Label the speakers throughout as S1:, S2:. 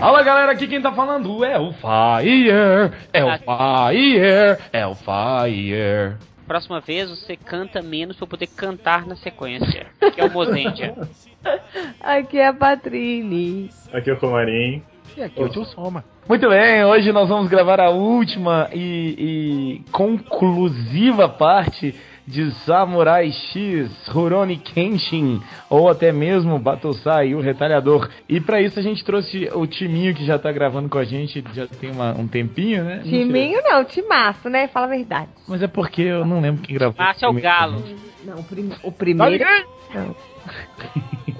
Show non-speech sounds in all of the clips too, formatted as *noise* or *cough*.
S1: Fala galera, aqui quem tá falando é o Fire, é o Fire, é o Fire.
S2: Próxima vez você canta menos pra poder cantar na sequência. Que é o Mozendia. *laughs*
S3: Aqui é a Patrine.
S4: Aqui é o Comarim.
S5: E aqui é o tio Soma.
S1: Muito bem, hoje nós vamos gravar a última e, e conclusiva parte de Samurai X, Rurouni Kenshin, ou até mesmo Batosai, o Retalhador. E para isso a gente trouxe o Timinho que já tá gravando com a gente, já tem uma, um tempinho, né?
S3: Timinho não, Timaço, né? Fala a verdade.
S1: Mas é porque eu não lembro quem gravou.
S2: Márcio é o Galo.
S3: Não, o, prim o primeiro. Não.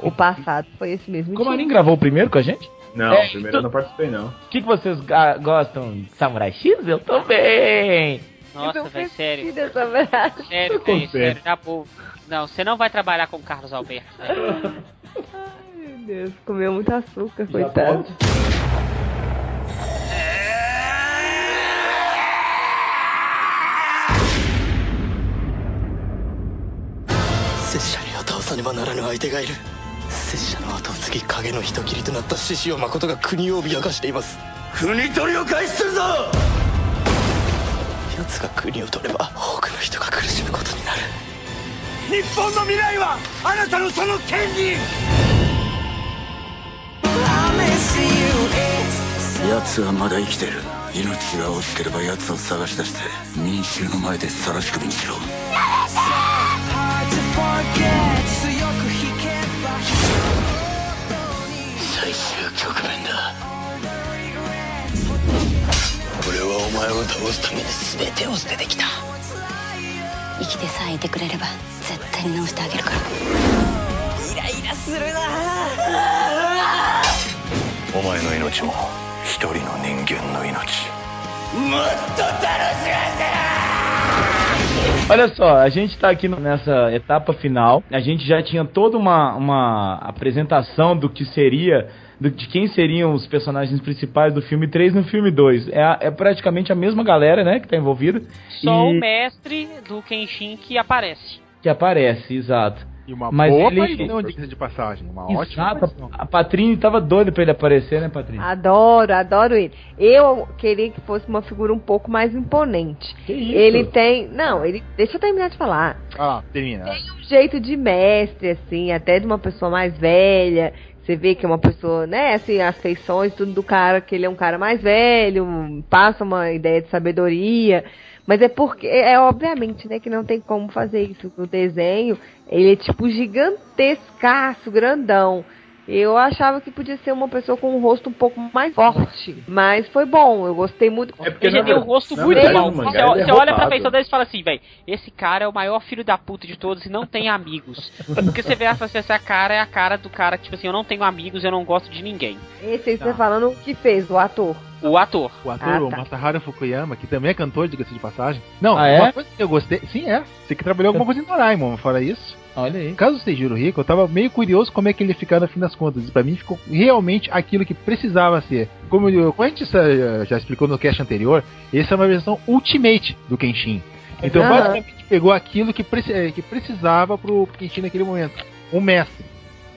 S3: o passado foi esse mesmo.
S1: Comarim gravou o primeiro com a gente?
S4: Não, é, primeiro eu não participei, não. O
S1: que, que vocês gostam? Samurai X? Eu também!
S2: Nossa, velho, sério.
S3: Dessa verdade.
S2: Sério, velho, sério, tá bom. Não, você não vai trabalhar com o Carlos Alberto. Né? *laughs*
S3: Ai, meu Deus, comeu muito açúcar, Já coitado. Pode?
S6: さねばならぬ相手がいる拙者の後を継ぎ影の人斬りとなった獅子王誠が国を脅かしています国取りを開始するぞ 奴が国を取れば多くの人が苦しむことになる。日本の未来はあなたのその権利。奴はまだ生きてる。命が惜しければ奴を探し出して民衆の前で晒し首にしろ。やめて最終局面だ前を倒すために全てを捨ててきた生きてさえいてくれれば絶対に直してあげるからイライラするなお前の命も一人の人間の命もっと楽しませろ
S1: Olha só, a gente tá aqui nessa etapa final. A gente já tinha toda uma, uma apresentação do que seria do, de quem seriam os personagens principais do filme 3 no filme 2. É, é praticamente a mesma galera, né, que tá envolvida.
S2: Só e... o mestre do Kenshin que aparece.
S1: Que aparece, exato.
S5: E uma Mas boa ele... aparição, diga de passagem. Uma Exato. ótima aparição.
S1: A Patrine tava doida pra ele aparecer, né, Patrine?
S3: Adoro, adoro ele. Eu queria que fosse uma figura um pouco mais imponente.
S1: Que isso?
S3: Ele tem... Não, ele... Deixa eu terminar de falar.
S5: Ah, termina.
S3: Tem um jeito de mestre, assim, até de uma pessoa mais velha. Você vê que é uma pessoa, né, assim, as feições, tudo do cara, que ele é um cara mais velho, passa uma ideia de sabedoria. Mas é porque, é obviamente, né, que não tem como fazer isso no desenho. Ele é tipo gigantescaço, grandão. Eu achava que podia ser uma pessoa com um rosto um pouco mais forte. Mas foi bom, eu gostei muito.
S2: É porque ele tem um rosto muito bom. Você, é você olha pra feição dele e fala assim, velho, esse cara é o maior filho da puta de todos e não tem amigos. Porque você vê essa, essa cara é a cara do cara, tipo assim, eu não tenho amigos, eu não gosto de ninguém.
S3: Esse aí você tá falando o que fez, o ator.
S2: O ator.
S5: O ator, ah, tá. o Masaharu Fukuyama, que também é cantor, diga-se de passagem. Não,
S1: ah, é?
S5: uma coisa que eu gostei. Sim, é. Você que trabalhou *laughs* alguma coisa em Doraemon, fora isso.
S1: Olha aí.
S5: Caso Seijiro Rico, eu tava meio curioso como é que ele ia ficar no fim das contas. E pra mim ficou realmente aquilo que precisava ser. Como, eu, como a gente já explicou no cast anterior, essa é uma versão Ultimate do Kenshin. Então, uhum. basicamente, pegou aquilo que, que precisava pro Kenshin naquele momento. Um mestre.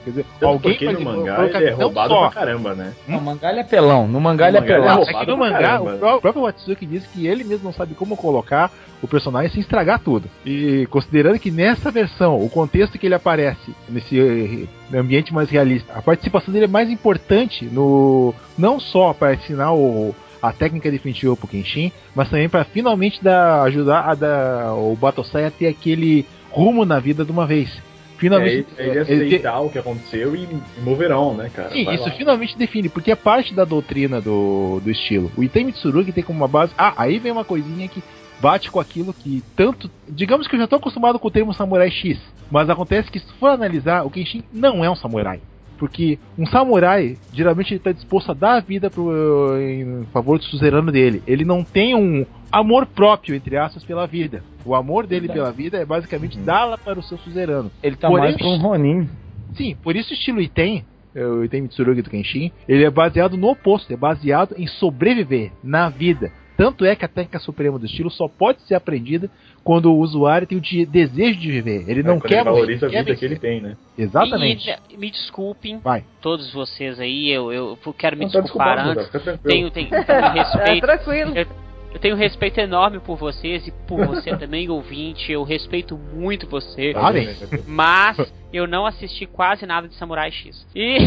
S4: Quer dizer, Tanto alguém porque no mangá ele é roubado só. pra caramba, né?
S1: No mangá ele é pelão, no mangá ele é pelão.
S5: É que no mangá, o próprio Watsuki disse que ele mesmo não sabe como colocar o personagem sem estragar tudo. E considerando que nessa versão, o contexto que ele aparece, nesse eh, ambiente mais realista, a participação dele é mais importante no não só para ensinar o, a técnica definitiva pro Kenshin, mas também para finalmente dar, ajudar a dar, o Batosai a ter aquele rumo na vida de uma vez.
S4: Finalmente. É, ele aceitar ele... o que aconteceu e, moverão, né, cara?
S5: Sim, isso lá. finalmente define, porque é parte da doutrina do, do estilo. O Itemi Tsurugi tem como uma base. Ah, aí vem uma coisinha que bate com aquilo que tanto. Digamos que eu já estou acostumado com o termo samurai X, mas acontece que se for analisar, o Kenshin não é um samurai. Porque um samurai geralmente está disposto a dar a vida pro, em favor do suzerano dele. Ele não tem um amor próprio, entre aspas, pela vida. O amor dele pela vida é basicamente uhum. dá-la para o seu suzerano.
S1: Ele tá Porém, mais pra um Ronin.
S5: Sim, por isso o estilo Iten, o Iten Mitsurugi do Kenshin, ele é baseado no oposto, é baseado em sobreviver na vida. Tanto é que a técnica suprema do estilo só pode ser aprendida quando o usuário tem o de, desejo de viver. Ele não
S4: É, quando
S5: quer
S4: ele valoriza
S5: morrer,
S4: a vida
S5: quer
S4: que ele tem, né?
S5: Exatamente.
S2: E, e, me desculpem,
S5: Vai.
S2: todos vocês aí, eu, eu quero me
S4: Não tá
S2: desculpar
S4: desculpado,
S2: antes. Tenho, tenho, tenho *laughs*
S3: É,
S2: respeito.
S3: tranquilo.
S2: Eu, eu tenho respeito enorme por vocês e por você *laughs* também, ouvinte. Eu respeito muito você.
S5: Ah, bem.
S2: Mas eu não assisti quase nada de Samurai X. E.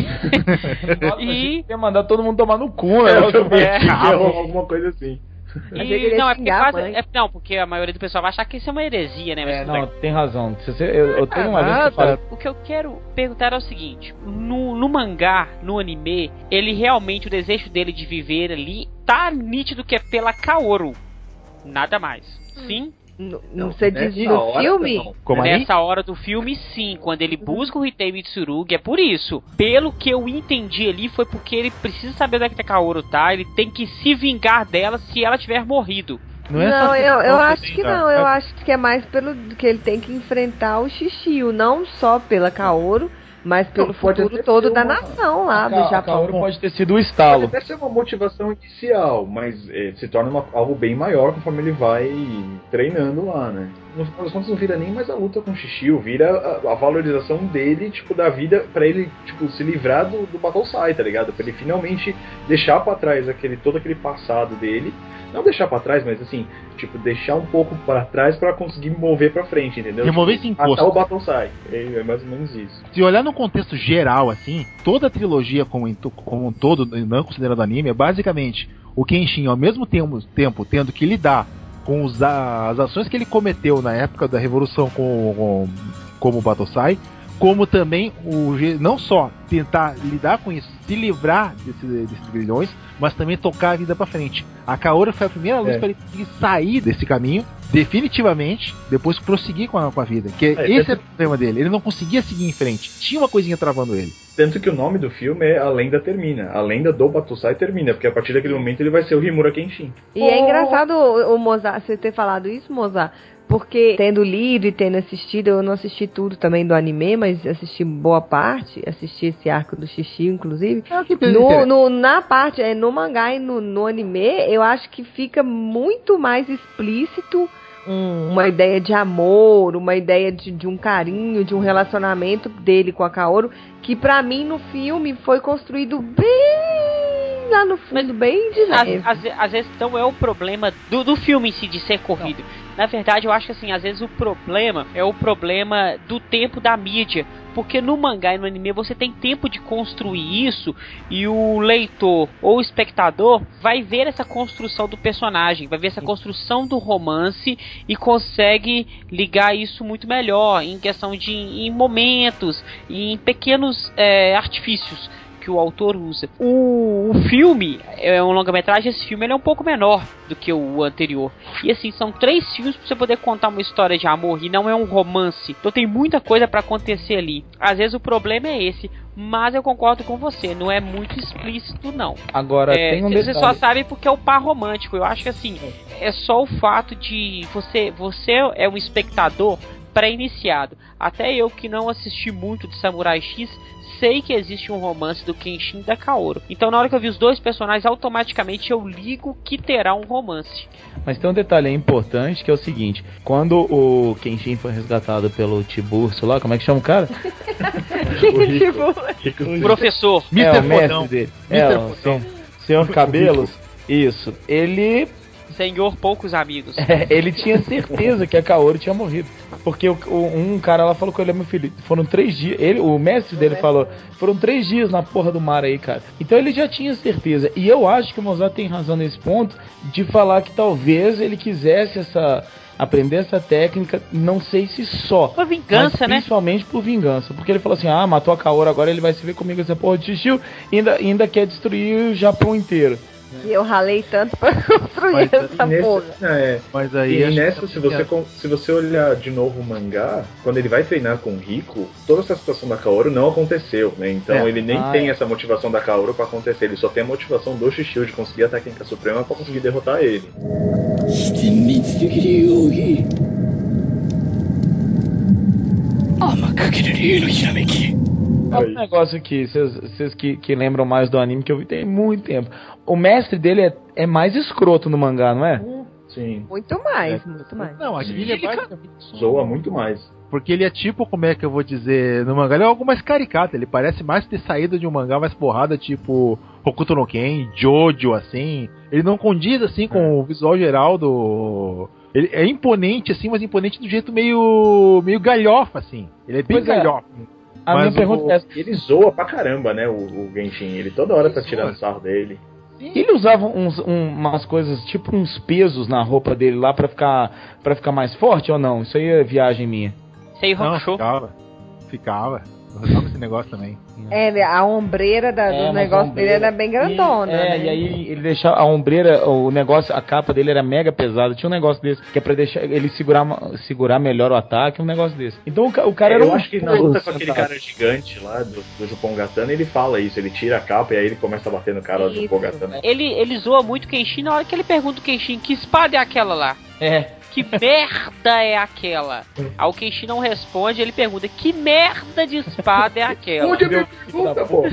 S2: *laughs* e.
S1: Ia mandar todo mundo tomar no cu, né?
S2: É.
S4: errou alguma coisa assim.
S2: E não, é porque quase. É, não, porque a maioria do pessoal vai achar que isso é uma heresia, né? Mas
S1: É, não, tem razão. Se você- eu, eu tenho uma vez que eu
S5: nada.
S1: falei.
S2: O que eu quero perguntar é o seguinte: no, no mangá, no anime, ele realmente, o desejo dele de viver ali, tá nítido que é pela Kaoru. Nada mais. Sim?
S4: Não,
S3: Você diz no
S4: hora,
S3: filme?
S4: não.
S5: Como aí?
S2: Nessa hora do filme, sim. Quando ele busca o Hitei Mitsurugi, é por isso. Pelo que eu entendi ali, foi porque ele precisa saber onde é que a Kaoru tá. Ele tem que se vingar dela se ela tiver morrido.
S5: Não,
S3: Não,
S5: é só
S3: eu, eu acho que não. Eu acho que é mais pelo que ele tem que enfrentar o Shishio, não só pela Kaoru, mas pelo
S4: Não, pode
S3: futuro todo da
S4: uma-
S3: nação lá
S1: A,
S3: do
S1: a
S3: Japão.
S1: Kaoru pode ter sido o
S4: Pode
S1: estalo.
S4: até ser uma motivação inicial, mas eh, se torna uma- algo bem maior conforme ele vai treinando lá, né? No final das contas não vira nem mais a luta com o Shishio, vira a, a valorização dele, tipo, da vida pra ele, tipo, se livrar do, do Battle Sai, tá ligado? Pra ele finalmente deixar pra trás aquele, todo aquele passado dele. Não deixar pra trás, mas assim, tipo, deixar um pouco pra trás pra conseguir mover pra frente, entendeu?
S5: Remover
S4: tipo,
S5: esse encosto.
S4: Até o Battle Sai. É, é mais ou menos isso.
S5: Se olhar no contexto geral, assim, toda a trilogia como, como um todo, não considerando anime, é basicamente o Kenshin, ao mesmo tempo, tempo tendo que lidar com os as ações que ele cometeu na época da revolução com, com como Batosai, como também o não só tentar lidar com isso, se livrar desse- desses grilhões, mas também tocar a vida pra frente. A Kaoru foi a primeira luz
S4: É.
S5: para ele conseguir sair desse caminho definitivamente, depois prosseguir com a, com a vida. Que
S4: É,
S5: esse
S4: tanto-
S5: é o problema dele. Ele não conseguia seguir em frente. Tinha uma coisinha travando ele.
S4: Tanto que o nome do filme é A Lenda Termina. A lenda do Batusai termina, porque a partir daquele momento ele vai ser o Himura Kenshin.
S3: E é engraçado o, o Mozart, você ter falado isso, Mozart, porque tendo lido e tendo assistido, eu não assisti tudo também do anime, mas assisti boa parte, assisti esse arco do Xixi, inclusive. No, no- na parte, é, no mangá e no, no anime, eu acho que fica muito mais explícito um- uma ideia de amor, uma ideia de, de um carinho, de um relacionamento dele com a Kaoru, que pra mim no filme foi construído bem lá no fundo, bem de
S2: Às,
S3: leve.
S2: às vezes não é o problema do, do filme em si de ser corrido. Na verdade, eu acho que assim, às vezes o problema é o problema do tempo da mídia. Porque no mangá e no anime você tem tempo de construir isso e o leitor ou o espectador vai ver essa construção do personagem, vai ver essa construção do romance e consegue ligar isso muito melhor em questão de em momentos, em pequenos é, artifícios que o autor usa. O, o filme é um longa-metragem, esse filme é um pouco menor do que o anterior. E assim, são três filmes pra você poder contar uma história de amor e não é um romance. Então tem muita coisa para acontecer ali. Às vezes o problema é esse, mas eu concordo com você, não é muito explícito não.
S1: Agora,
S2: É,
S1: tem um
S2: você só
S1: detalhe.
S2: sabe porque é o par romântico. Eu acho que assim, é só o fato de você você é um espectador pré-iniciado. Até eu que não assisti muito de Samurai X, sei que existe um romance do Kenshin e da Kaoru. Então na hora que eu vi os dois personagens, automaticamente eu ligo que terá um romance.
S1: Mas tem um detalhe aí importante que é o seguinte: quando o Kenshin foi resgatado pelo Tiburcio lá, como é que chama o cara? *laughs* *laughs*
S3: tipo,
S2: Professor,
S1: é,
S5: Mr.
S1: o mestre
S5: Fodão.
S1: dele.
S5: Mr.
S1: É, o
S5: Fodão.
S1: sen- senhor Cabelos. Isso. Ele
S2: senhor poucos amigos.
S1: É, ele tinha certeza que a Kaoru tinha morrido. Porque o- o- um cara lá falou com ele, meu filho, foram três dias. Ele, o mestre dele falou, foram três dias na porra do mar aí, cara. Então ele já tinha certeza. E eu acho que o Mozart tem razão nesse ponto de falar que talvez ele quisesse essa. Aprender essa técnica, não sei se só.
S2: Uma vingança,
S1: mas
S2: né?
S1: Principalmente por vingança. Porque ele falou assim: ah, matou a Kaoru, agora ele vai se ver comigo essa porra de xixi e ainda, ainda quer destruir o Japão inteiro.
S3: E eu ralei tanto pra *laughs* construir
S5: mas,
S3: essa
S4: nesse,
S3: porra.
S4: É, é.
S5: mas aí
S4: e nessa,
S5: tá
S4: se você, se você olhar de novo o mangá, quando ele vai treinar com o Rico, toda essa situação da Kaoru não aconteceu, né? Então
S5: é.
S4: ele nem
S1: ah,
S4: tem
S1: é.
S4: essa motivação da Kaoru pra acontecer, ele só tem a motivação do Shishio de conseguir a técnica suprema pra conseguir derrotar ele.
S1: É um negócio que vocês que, que lembram mais do anime que eu vi tem muito tempo. O mestre dele é, é mais escroto no mangá, não é?
S7: Sim.
S3: Muito mais, é. muito mais.
S5: Não, aqui ele é basicamente.
S7: Zoa muito mais.
S5: Porque ele é tipo, como é que eu vou dizer, no mangá ele é algo mais caricato, ele parece mais ter saído de um mangá mais porrada, tipo Hokuto no Ken, Jojo, assim. Ele não condiz, assim, com é. o visual geral do... Ele é imponente, assim, mas imponente do jeito meio meio galhofa, assim. Ele é bem pois é. galhofa. É.
S7: A mas minha pergunta o... é Ele zoa pra caramba, né, o, o Genshin. Ele toda hora tá tirando sarro dele.
S1: Ele usava uns, um, umas coisas, tipo uns pesos na roupa dele lá para ficar para ficar mais forte ou não? Isso aí é viagem minha.
S2: Sei, não,
S5: ficava. Ficava. Usava esse negócio também.
S3: É, a ombreira da, é, do negócio ombreira, dele era bem grandona.
S1: E, é,
S3: né?
S1: e aí ele deixava a ombreira, o negócio, a capa dele era mega pesada. Tinha um negócio desse, que é pra deixar ele segurar, segurar melhor o ataque, um negócio desse. Então o, o cara
S7: é,
S1: era
S7: Eu um acho que na luta com aquele cara gigante lá do, do Jupongatana, ele fala isso, ele tira a capa e aí ele começa a bater no cara do Jupongatana.
S2: Ele, ele zoa muito o Kenshin na hora que ele pergunta o Kenshin que espada é aquela lá.
S1: É
S2: que merda é aquela? Ao Kenshi não responde, ele pergunta, que merda de espada é *laughs* aquela? Onde é pergunta,
S5: pô?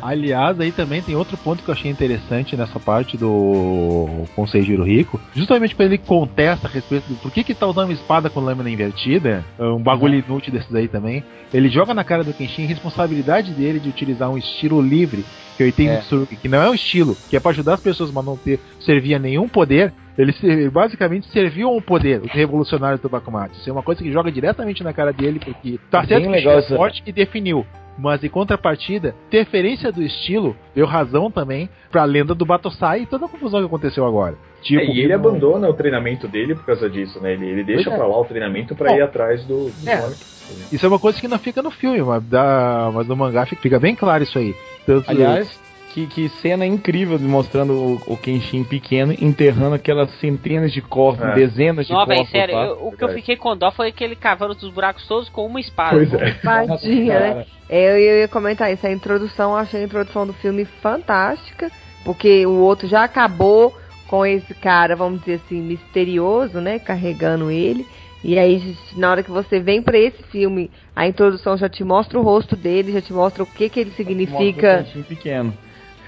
S5: Aliás, aí também tem outro ponto que eu achei interessante nessa parte do Conselheiro Rico, justamente quando ele contesta a respeito do por que que tá usando uma espada com lâmina invertida, um bagulho uhum. inútil desses aí também. Ele joga na cara do Kenshin a responsabilidade dele de utilizar um estilo livre, que eu entendo é. que não é um estilo, que é para ajudar as pessoas, mas não ter servir a nenhum poder. Ele, ele basicamente serviu a um poder, o revolucionário do Bakumatsu. Isso é uma coisa que joga diretamente na cara dele, porque tá certo que é forte que definiu. Mas em contrapartida, interferência do estilo deu razão também pra lenda do Batosai e toda a confusão que aconteceu agora.
S7: Tipo, é, e ele abandona o treinamento dele por causa disso, né? Ele, ele deixa é. pra lá o treinamento pra Bom, ir atrás do, do
S5: é. Isso é uma coisa que não fica no filme, mas, dá, mas no mangá fica bem claro isso aí.
S1: Tanto Aliás, que, que cena incrível mostrando o, o Kenshin pequeno enterrando aquelas centenas de corpos, é. dezenas de Não, corpos. Não,
S2: sério, eu, o que eu fiquei com dó foi aquele cavalo dos buracos todos com uma espada. Pois
S3: é. Espadinha, né? Eu, eu ia comentar isso, a introdução, eu achei a introdução do filme fantástica, porque o outro já acabou com esse cara, vamos dizer assim, misterioso, né, carregando ele. E aí, na hora que você vem para esse filme, a introdução já te mostra o rosto dele, já te mostra o que que ele significa.
S1: pequeno.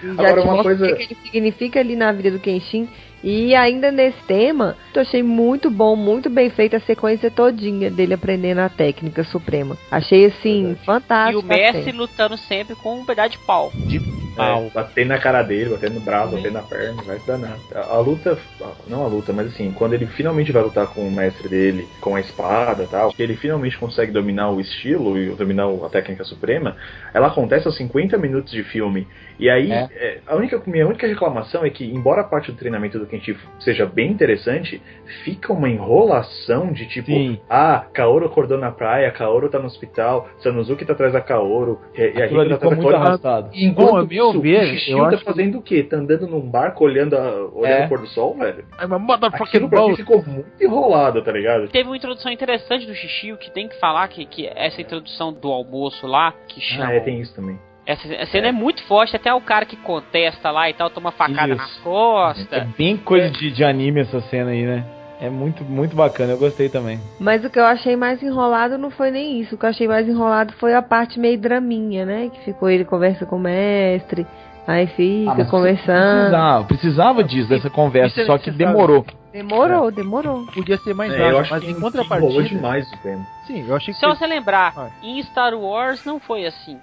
S3: Já Agora, uma coisa... o que ele significa ali na vida do Kenshin. E ainda nesse tema, eu achei muito bom, muito bem feita a sequência todinha dele aprendendo a técnica suprema. Achei assim, Verdade. fantástico.
S2: E o Messi lutando sempre com um pedaço de pau.
S7: De pau. É, batendo na cara dele, batendo no braço, Sim. batendo na perna, vai se danar. A, a, luta, não a luta, mas assim, quando ele finalmente vai lutar com o mestre dele, com a espada e tal, que ele finalmente consegue dominar o estilo e dominar a técnica suprema, ela acontece aos 50 minutos de filme. E aí, é. É, a única, minha única reclamação é que, embora a parte do treinamento do Kenshi seja bem interessante, fica uma enrolação de tipo, Sim. ah, Kaoru acordou na praia, Kaoru tá no hospital, Sanuzuki tá atrás da Kaoru, e, e a gente tá atrás da Kaoru.
S1: Arrastado.
S5: Enquanto Bom, a meu ver,
S7: o eu tá fazendo que... o quê? Tá andando num barco olhando, a, olhando é. o pôr do sol, velho? Aquilo pra mim ficou muito enrolado, tá ligado?
S2: Teve uma introdução interessante do Xixi, que tem que falar que, que essa introdução do almoço lá, que chama... Ah,
S7: é, tem isso também
S2: essa cena é. é. muito forte, até o cara que contesta lá e tal toma facada Isso. nas costas.
S1: É bem coisa é. de, de anime essa cena aí, né? É muito, muito bacana, eu gostei também.
S3: Mas o que eu achei mais enrolado não foi nem isso. O que eu achei mais enrolado foi a parte meio draminha, né? Que ficou ele conversa com o mestre, aí fica ah, conversando.
S1: Precisava, precisava disso, dessa conversa, é só que demorou.
S3: Demorou, demorou.
S5: Podia ser mais
S7: é, rápido, mas em contrapartida. demais o tempo.
S5: Sim, eu achei que.
S2: Se você lembrar, ah. em Star Wars não foi assim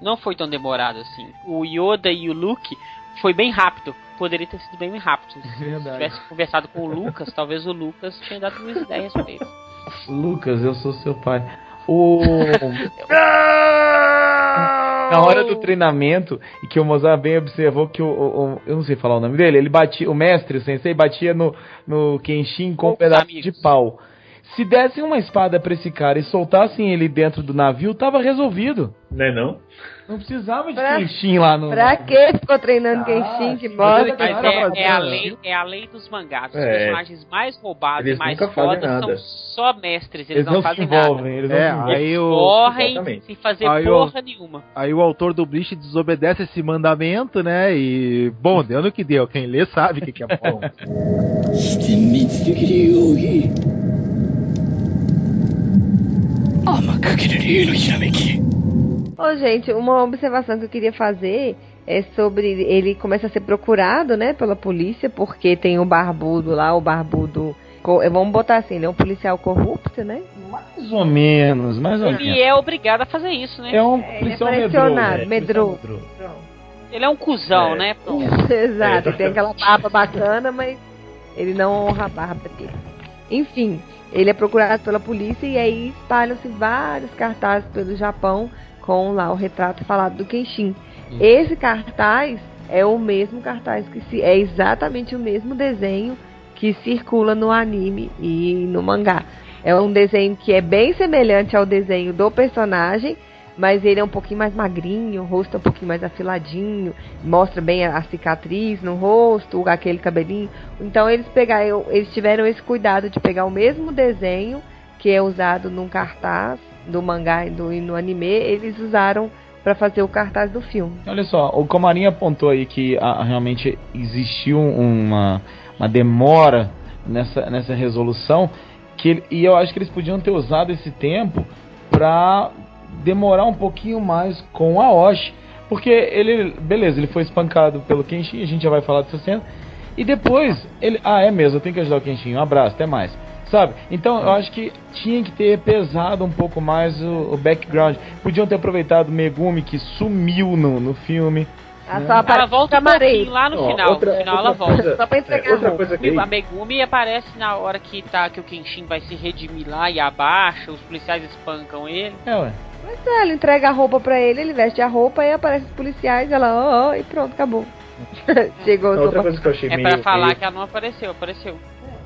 S2: não foi tão demorado assim. O Yoda e o Luke foi bem rápido. Poderia ter sido bem rápido. *laughs* Se Verdade. tivesse conversado com o Lucas, talvez o Lucas tinha dado umas ideias pra ele.
S1: Lucas, eu sou seu pai. O. *laughs* Na hora do treinamento, e que o Mozart bem observou que o, o, Eu não sei falar o nome dele, ele batia. O mestre, o sensei, batia no, no Kenshin com um pedaço amigos. de pau. Se dessem uma espada para esse cara e soltassem ele dentro do navio, tava resolvido.
S7: Não é não?
S1: Não precisava de pra, Kenshin lá no.
S3: Pra que ficou treinando ah, Kenshin? Que bosta.
S2: Mas é, é, a lei, é a lei dos mangás. Os é. personagens mais roubados e mais fodas são só mestres. Eles, eles não, não, fazem envolvem, nada.
S1: Eles não é,
S2: se o... correm sem fazer aí porra o... nenhuma.
S5: Aí o autor do Bleach desobedece esse mandamento, né? E, bom, deu no que deu. Quem lê sabe o que, que é bom. *laughs*
S3: Ô, gente, uma observação que eu queria fazer é sobre ele começa a ser procurado, né, pela polícia, porque tem o barbudo lá, o barbudo. Vamos botar assim, né? Um policial corrupto, né?
S1: Mais ou menos, mais ou menos.
S2: E é obrigado a fazer isso, né?
S1: É um
S3: Ele é
S1: policial
S3: pressionado,
S1: medroso.
S3: medroso.
S2: Ele é um cuzão,
S4: É.
S2: né? Pronto. *laughs*
S3: Exato,
S4: É.
S3: tem aquela barba bacana, mas ele não honra a barba dele. Enfim, ele é procurado pela polícia e aí espalham-se vários cartazes pelo Japão com lá o retrato falado do Kenshin.
S1: Isso.
S3: Esse cartaz é o mesmo cartaz que se é exatamente o mesmo desenho que circula no anime e no mangá. É um desenho que é bem semelhante ao desenho do personagem, mas ele é um pouquinho mais magrinho, o rosto é um pouquinho mais afiladinho, mostra bem a, a cicatriz no rosto, aquele cabelinho. Então eles pegaram, eles tiveram esse cuidado de pegar o mesmo desenho que é usado num cartaz do mangá e, do, e no anime, eles usaram para fazer o cartaz do filme.
S1: Olha só, o Comarinho apontou aí que ah, realmente existiu uma, uma demora nessa, nessa resolução, que e eu acho que eles podiam ter usado esse tempo pra demorar um pouquinho mais com a Osh, porque ele, beleza, ele foi espancado pelo Kenshin, a gente já vai falar dessa cena, e depois ele, ah, é mesmo, eu tenho que ajudar o Kenshin, um abraço, até mais. Sabe? Então eu acho que tinha que ter pesado um pouco mais o, o background. Podiam ter aproveitado Megumi que sumiu no, no filme.
S3: Ela
S1: Né?
S2: Ela volta um pouquinho lá no
S4: Ó,
S2: final.
S4: outra-
S2: no final
S4: outra
S2: ela volta.
S4: coisa-
S3: Só pra
S4: É,
S3: entregar
S4: outra
S3: roupa.
S4: coisa que
S2: E a Megumi aparece na hora que tá que o Kenshin vai se redimir lá e abaixa, os policiais espancam ele.
S1: É, ué.
S3: Mas é, ela entrega a roupa pra ele, ele veste a roupa e aparece os policiais, ela, ó, ó, e pronto, acabou. *laughs* Chegou,
S4: outra
S3: sopa.
S4: coisa que eu achei
S2: É
S4: meio,
S2: pra falar
S4: meio-
S2: que ela não apareceu, apareceu.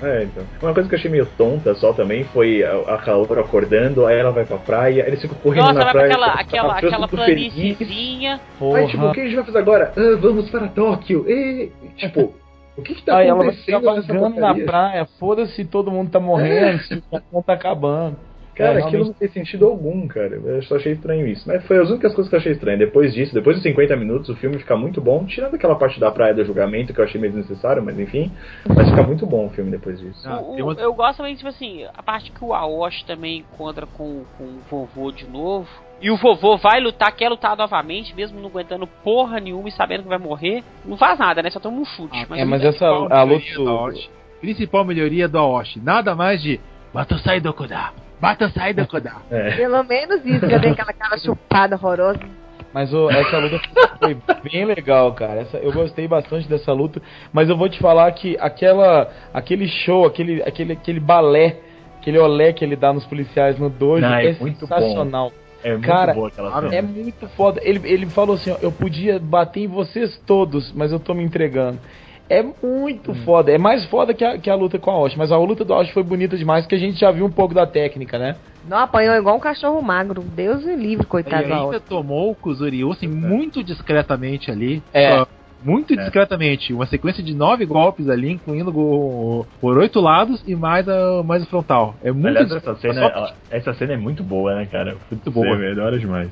S4: É, então. Uma coisa que eu achei meio tonta só também foi a, a Kaoru acordando, aí ela vai pra praia, eles ficam correndo
S2: Nossa,
S4: na
S2: vai pra
S4: praia.
S2: aquela,
S4: tá-
S2: aquela,
S4: tá
S2: aquela
S4: feliz.
S2: planíciezinha.
S4: Aí, tipo, o que a gente vai fazer agora? Ah, vamos para Tóquio. E, tipo, o que que tá
S1: Aí ela vai ficar
S4: acontecendo nessa
S1: na praia, foda-se todo mundo tá morrendo, se o tá acabando.
S4: Cara,
S1: É,
S4: aquilo
S1: realmente-
S4: não fez sentido algum, cara. Eu só achei estranho isso. Mas foi as únicas coisas que eu achei estranho. Depois disso, depois dos 50 minutos, o filme fica muito bom. Tirando aquela parte da praia do julgamento, que eu achei meio desnecessário, mas enfim. Mas fica muito bom o filme depois disso.
S5: Ah,
S2: O-
S5: uma-
S2: Eu gosto também, tipo assim, a parte que o Aoshi também encontra com, com o vovô de novo. E o vovô vai lutar, quer lutar novamente, mesmo não aguentando porra nenhuma e sabendo que vai morrer. Não faz nada, né? Só toma um chute.
S5: Ah,
S2: mas
S1: É, mas
S5: a
S1: essa a luta
S5: melhoria do Aoshi- Principal melhoria do Aoshi. Nada mais de Batosai Dokuda. Batosai Dokuda.
S4: É.
S3: Pelo menos isso, já tem aquela cara chupada horrorosa.
S1: Mas o- essa luta foi bem legal, cara. Essa, eu gostei bastante dessa luta. Mas eu vou te falar que aquela, aquele show, aquele, aquele, aquele balé, aquele olé que ele dá nos policiais no dojo
S4: Não, é
S1: é,
S4: muito
S1: sensacional.
S4: É muito
S1: Cara,
S4: boa aquela
S5: claro,
S4: cena.
S1: É muito foda. Ele, ele falou assim: ó, eu podia bater em vocês todos, mas eu tô me entregando. É muito foda. É mais foda que a, que a luta com a Osh. Mas a luta do Osh foi bonita demais, porque a gente já viu um pouco da técnica, né?
S3: Não apanhou igual um cachorro magro. Deus me livre, coitado da
S5: ainda tomou o Kuzuryu assim, muito discretamente ali.
S1: É.
S5: Ah, muito
S4: É.
S5: discretamente. Uma sequência de nove golpes ali, incluindo o- por oito lados e mais, a, mais o frontal. É muito
S4: Aliás, essa cena, ela- essa cena é muito boa, né, cara? Muito
S5: boa.
S4: É da hora demais.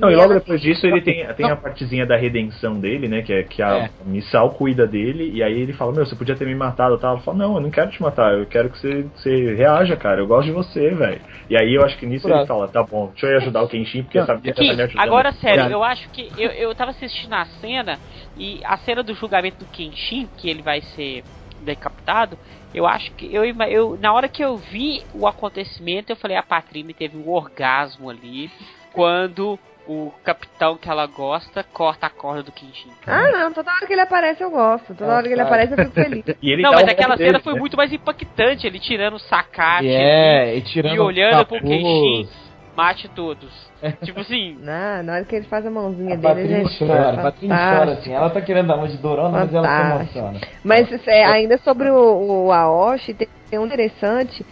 S4: Não, e logo depois disso ele tem, tem a partezinha da redenção dele, né? Que é que a
S1: É.
S4: Missal cuida dele, e aí ele fala, meu, você podia ter me matado tal. Ela fala, não, eu não quero te matar, eu quero que você, você reaja, cara, eu gosto de você, velho. E aí eu acho que nisso ele
S1: Claro.
S4: fala, tá bom, deixa eu ir ajudar o Kenshin, porque
S5: Não,
S4: sabe que
S2: Aqui,
S4: tá me ajudando.
S2: agora sério, eu acho que eu, eu tava assistindo a cena e a cena do julgamento do Kenshin, que ele vai ser decapitado, eu acho que eu, eu na hora que eu vi o acontecimento, eu falei, a Patrine teve um orgasmo ali quando o capitão que ela gosta corta a corda do Kenshin.
S3: Ah, não, toda hora que ele aparece eu gosto. Toda
S1: Ah,
S3: hora que ele
S1: cara.
S3: aparece eu fico feliz. *laughs*
S4: E ele
S2: não, mas aquela cena
S4: dele,
S2: foi
S4: né?
S2: muito mais impactante, ele tirando o sacate ali,
S1: é, e tirando
S2: e olhando pro
S1: capuz.
S2: Kenshin, mate todos. *laughs* tipo assim,
S3: Não, na hora que ele faz a mãozinha
S1: A
S3: dele, gente.
S1: chora, a Patrícia chora assim. Ela tá querendo dar uma de dorona, mas ela se emociona.
S3: Mas é, ainda sobre o, o Aoshi, tem, tem um interessante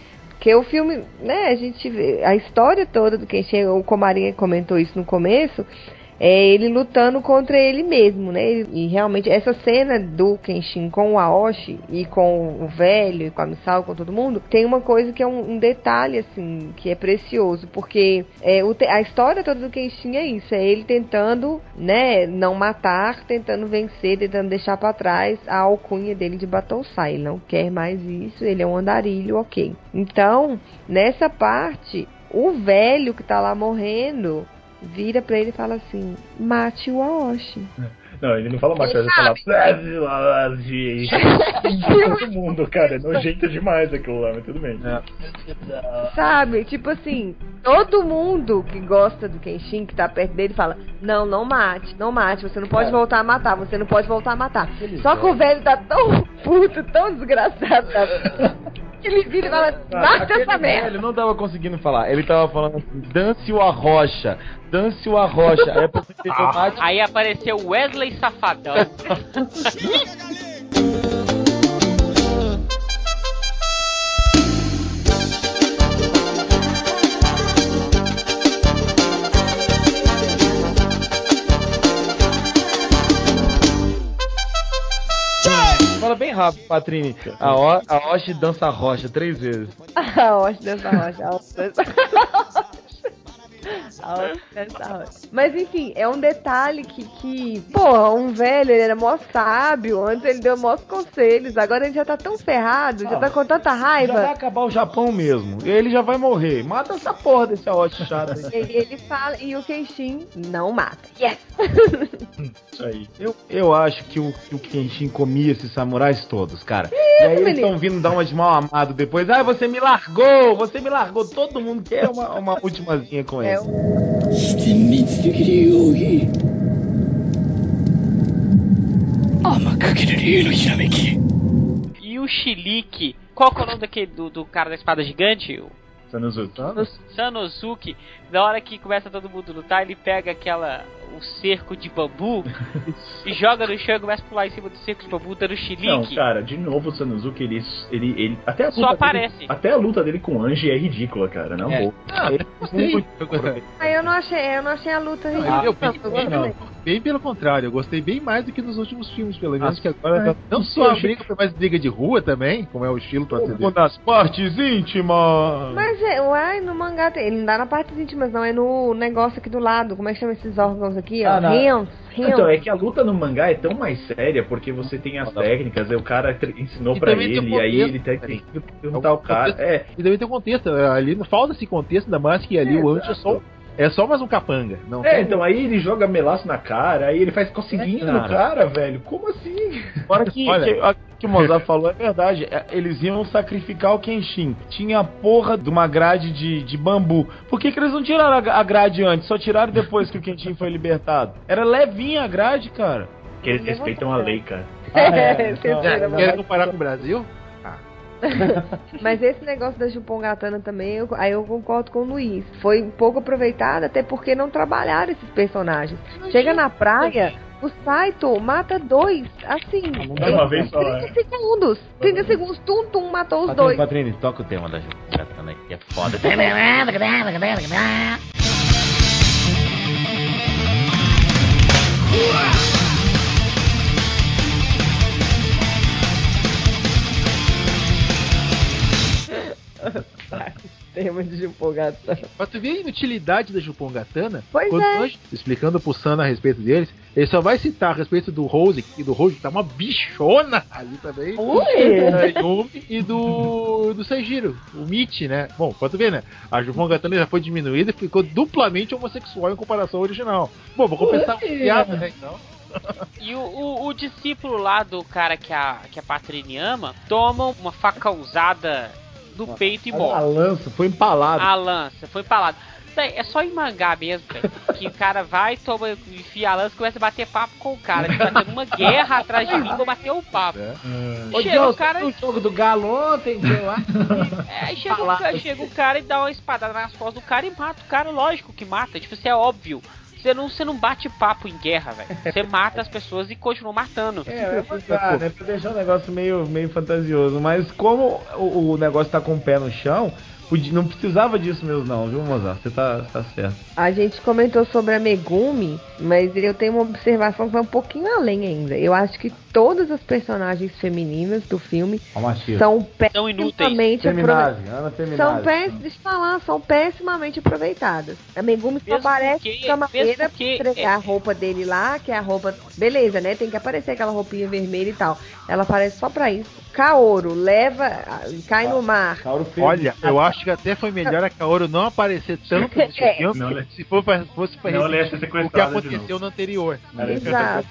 S3: que o filme, né, a gente vê a história toda do Kenshin, o Komarinha comentou isso no começo, é ele lutando contra ele mesmo, né? E realmente essa cena do Kenshin com o Aoshi e com o velho e com a Misao, com todo mundo, tem uma coisa que é um, um detalhe assim que é precioso, porque é, o a história toda do Kenshin é isso, é ele tentando, né, não matar, tentando vencer, tentando deixar pra trás a alcunha dele de Battlesai. Ele não quer mais isso, ele é um andarilho, ok. Então, nessa parte, o velho que tá lá morrendo, vira pra ele e fala assim: mate o Aoshi. *laughs*
S4: Não, ele não fala macho, ele fala. Todo mundo, cara. É nojento demais aquilo lá, mas tudo bem.
S3: Sabe? Tipo assim, todo mundo que gosta do Kenshin, que tá perto dele, fala: Não, não mate, não mate, você não pode
S4: Cara.
S3: voltar a matar, você não pode voltar a matar. Só que o velho tá tão *laughs* puto, tão desgraçado, tá? *laughs* ele vira e fala:
S1: Aquele
S3: essa merda.
S1: velho não tava conseguindo falar. Ele tava falando assim, dance o arrocha, dance o arrocha. Aí a pessoa entendeu mate.
S2: Aí apareceu Wesley Safadão. *laughs*
S1: rápido, Patrini. A, o, a Oshi dança rocha três vezes. *laughs*
S3: A Osh dessa rocha, a Osh dessa *laughs* Mas enfim, é um detalhe que, que, porra, um velho, ele era mó sábio, antes ele deu mós conselhos, agora ele já tá tão ferrado, já
S1: Ah,
S3: tá com tanta
S1: Já vai
S3: raiva.
S1: acabar o Japão mesmo. E ele já vai morrer. Mata essa porra desse Aoshi chato aí.
S3: Ele, ele fala, e o Kenshin não mata. Yes! *laughs*
S4: Isso aí.
S1: Eu, eu acho que o, que o Kenshin comia esses samurais todos, cara. e aí eles estão vindo dar uma de mal amado depois. Ah, você me largou! Você me largou! Todo mundo quer uma, uma ultimazinha com ele.
S3: o
S6: 厳密的理由儀甘く切る理由のひらめき
S2: E o Chilique. Qual que é o nome daquele do, do cara da espada gigante? O
S4: Sanuzuki.
S2: Sanosuke. Na hora que começa todo mundo a lutar, ele pega aquela. o cerco de bambu e joga no chão e começa a pular em cima do cerco de bambu dando
S4: Não,
S2: chilique.
S4: cara, de novo o Sanuzuki, ele. ele, ele até a
S2: Só
S4: luta
S2: aparece.
S4: Dele, até a luta dele com o Anji é ridícula, cara. Não
S1: É.
S4: vou.
S5: Ah, eu gostei. Eu.
S3: Ah, não achei, eu não achei a luta
S5: Não,
S3: ridícula.
S5: eu, bem,
S3: eu
S5: bem,
S3: gostei.
S5: bem pelo contrário, eu gostei bem mais do que nos últimos filmes, pelo menos,
S1: Ah,
S5: que agora
S1: é.
S5: tá- não só a briga, foi mais briga de rua também, como é o estilo pra
S1: Uma
S5: CD.
S1: das partes íntimas.
S3: Mas é, uai, no mangá tem, ele não dá na parte íntimas, não, é no negócio aqui do lado. Como é que chama esses órgãos aqui? Ó?
S1: Ah.
S4: Então, é que a luta no mangá é tão mais séria porque você tem as técnicas, o cara ensinou
S5: E tem
S4: ele,
S5: o
S4: e aí ele tem
S5: né?
S4: tem que perguntar o cara. É,
S5: E também tem um contexto, ali não falta esse contexto, ainda mais que ali
S4: É,
S5: o Anjo é só. É só mais um capanga. Não
S4: é,
S5: tem-
S4: então aí ele joga melaço na cara, aí ele faz coceguinha
S1: É,
S4: no
S1: cara.
S4: cara, velho. Como assim?
S1: Fora que, *laughs*
S5: Olha.
S1: que, a- que o Mozart *laughs* falou é verdade. É, Eles iam sacrificar o Kenshin. Tinha a porra de uma grade de, de bambu. Por que, que eles não tiraram a, a grade antes? Só tiraram depois que o Kenshin foi libertado? Era levinha a grade, cara.
S4: Que eles respeitam a lei, cara.
S1: Ah, é,
S3: É,
S1: então, *laughs*
S3: você
S5: É,
S3: vira,
S5: quer comparar com o Brasil? *laughs*
S3: Mas esse negócio da Jupongatana também, eu- aí eu concordo com o Luiz. Foi um pouco aproveitado, até porque não trabalharam esses personagens. Chega na praia, o Saito mata dois, assim,
S4: É uma vez só,
S3: 30
S4: é.
S3: segundos. 30 segundos, tum, tum, matou os
S1: Patrini,
S3: dois.
S1: Patrini, toca o tema da aí, que é foda. *laughs* *laughs*
S3: Tema de Jupongatana.
S5: Pra tu ver a inutilidade da Jupongatana,
S3: Pois
S5: quando
S3: é.
S5: nós, explicando pro Sana a respeito deles, ele só vai citar a respeito do Rose, e do Rose que tá uma bichona ali também. da Yumi e do, do Seijiro, o Michi, né? Bom, pra tu ver, né? A Jupongatana já foi diminuída e ficou duplamente homossexual em comparação ao original. Bom, vou compensar com piada, né? Então.
S2: E o, o- o discípulo lá do cara que a, que a Patrini ama toma uma faca usada no peito e
S1: A
S2: morre.
S1: lança foi empalado.
S2: A lança, foi falado. É só em mangá mesmo, velho. Que o cara vai, toma, enfia a lança e começa a bater papo com o cara. Tipo, tá tendo uma guerra atrás de mim, vou bater o papo.
S5: É.
S2: Chega
S1: Deus,
S2: o cara-
S1: o jogo do galo ontem, deu lá.
S2: É, aí chega o, cara, chega o cara e dá uma espadada nas costas do cara e mata o cara, lógico que mata. Tipo, isso é óbvio. Você não, você não bate papo em guerra, velho. Você *laughs* mata as pessoas e continua matando.
S1: É, é pra, né, pra deixar o negócio meio, meio fantasioso. Mas como o, o negócio tá com o pé no chão, não precisava disso mesmo não, viu, Mozart? Você tá, tá certo.
S3: A gente comentou sobre a Megumi, mas eu tenho uma observação que vai um pouquinho além ainda. Eu acho que todas as personagens femininas do filme são pessimamente aproveitadas. São péssimas, deixa eu falar, são pessimamente aproveitadas. A Megumi só aparece
S2: porque-
S3: com a maneira
S2: mesmo porque-
S3: entregar a roupa dele lá, que é a roupa. Beleza, né? Tem que aparecer aquela roupinha vermelha e tal. Ela aparece só pra isso. Kaoru leva. cai no mar.
S5: Olha, eu acho que até foi melhor a Kaoru não aparecer tanto nesse
S3: É.
S5: filme,
S7: né?
S5: se for pra, fosse pra
S7: Não,
S5: repetir
S7: ser
S5: o que
S7: de
S5: aconteceu no anterior.
S3: Exato.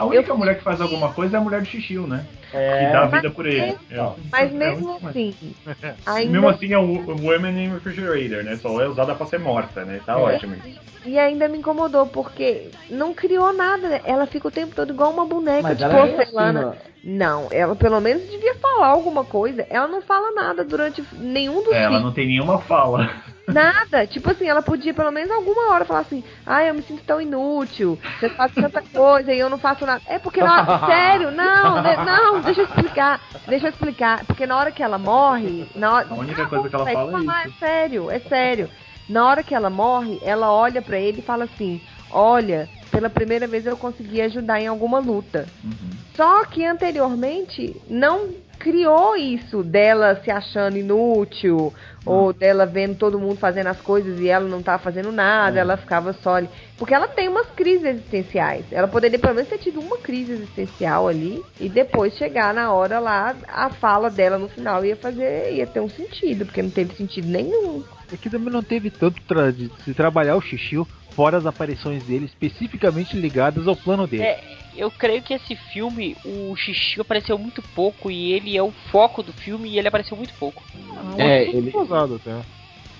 S7: A única mulher que faz alguma coisa é a mulher do Xixiu, né?
S1: É,
S7: que dá
S3: mas
S7: vida por ele.
S3: mesmo-
S7: É.
S3: Mas
S7: É
S3: mesmo assim.
S7: Mesmo
S3: Ainda,
S7: assim é o o Women in Refrigerator, né? Só é usada pra ser morta, né? Tá
S1: É.
S7: ótimo.
S3: e ainda me incomodou, porque não criou nada. né? Ela fica o tempo todo igual uma boneca
S1: Mas
S3: de
S1: ela é
S3: porcelana.
S1: assim,
S3: Não, ela pelo menos devia falar alguma coisa. Ela não fala nada durante nenhum dos
S7: É, ela
S3: filmes.
S7: não tem nenhuma fala.
S3: Nada. Tipo assim, ela podia pelo menos alguma hora falar assim: ai, eu me sinto tão inútil. Você faz tanta coisa e eu não faço nada. É porque na. Sério, não, de- não, deixa eu explicar. Deixa eu explicar. Porque na hora que ela morre. Na hora,
S7: A única coisa que ela fala é
S3: falar,
S7: isso.
S3: É sério, é sério. Na hora que ela morre, ela olha pra ele e fala assim: Olha, pela primeira vez eu consegui ajudar em alguma luta.
S7: Uhum.
S3: Só que anteriormente não criou isso dela se achando inútil ou dela vendo todo mundo fazendo as coisas e ela não tava fazendo nada, ela ficava só ali. Porque ela tem umas crises existenciais. Ela poderia pelo menos ter tido uma crise existencial ali e depois chegar na hora lá, a fala dela no final ia fazer, ia ter um sentido, porque não teve sentido nenhum.
S5: Aqui também não teve tanto tra de se trabalhar o Xixiu, fora as aparições dele especificamente ligadas ao plano dele.
S2: É, eu creio que esse filme, o Xixi apareceu muito pouco e ele é o foco do filme e ele apareceu muito pouco.
S1: É,
S5: Acho
S1: ele-
S5: Posado até.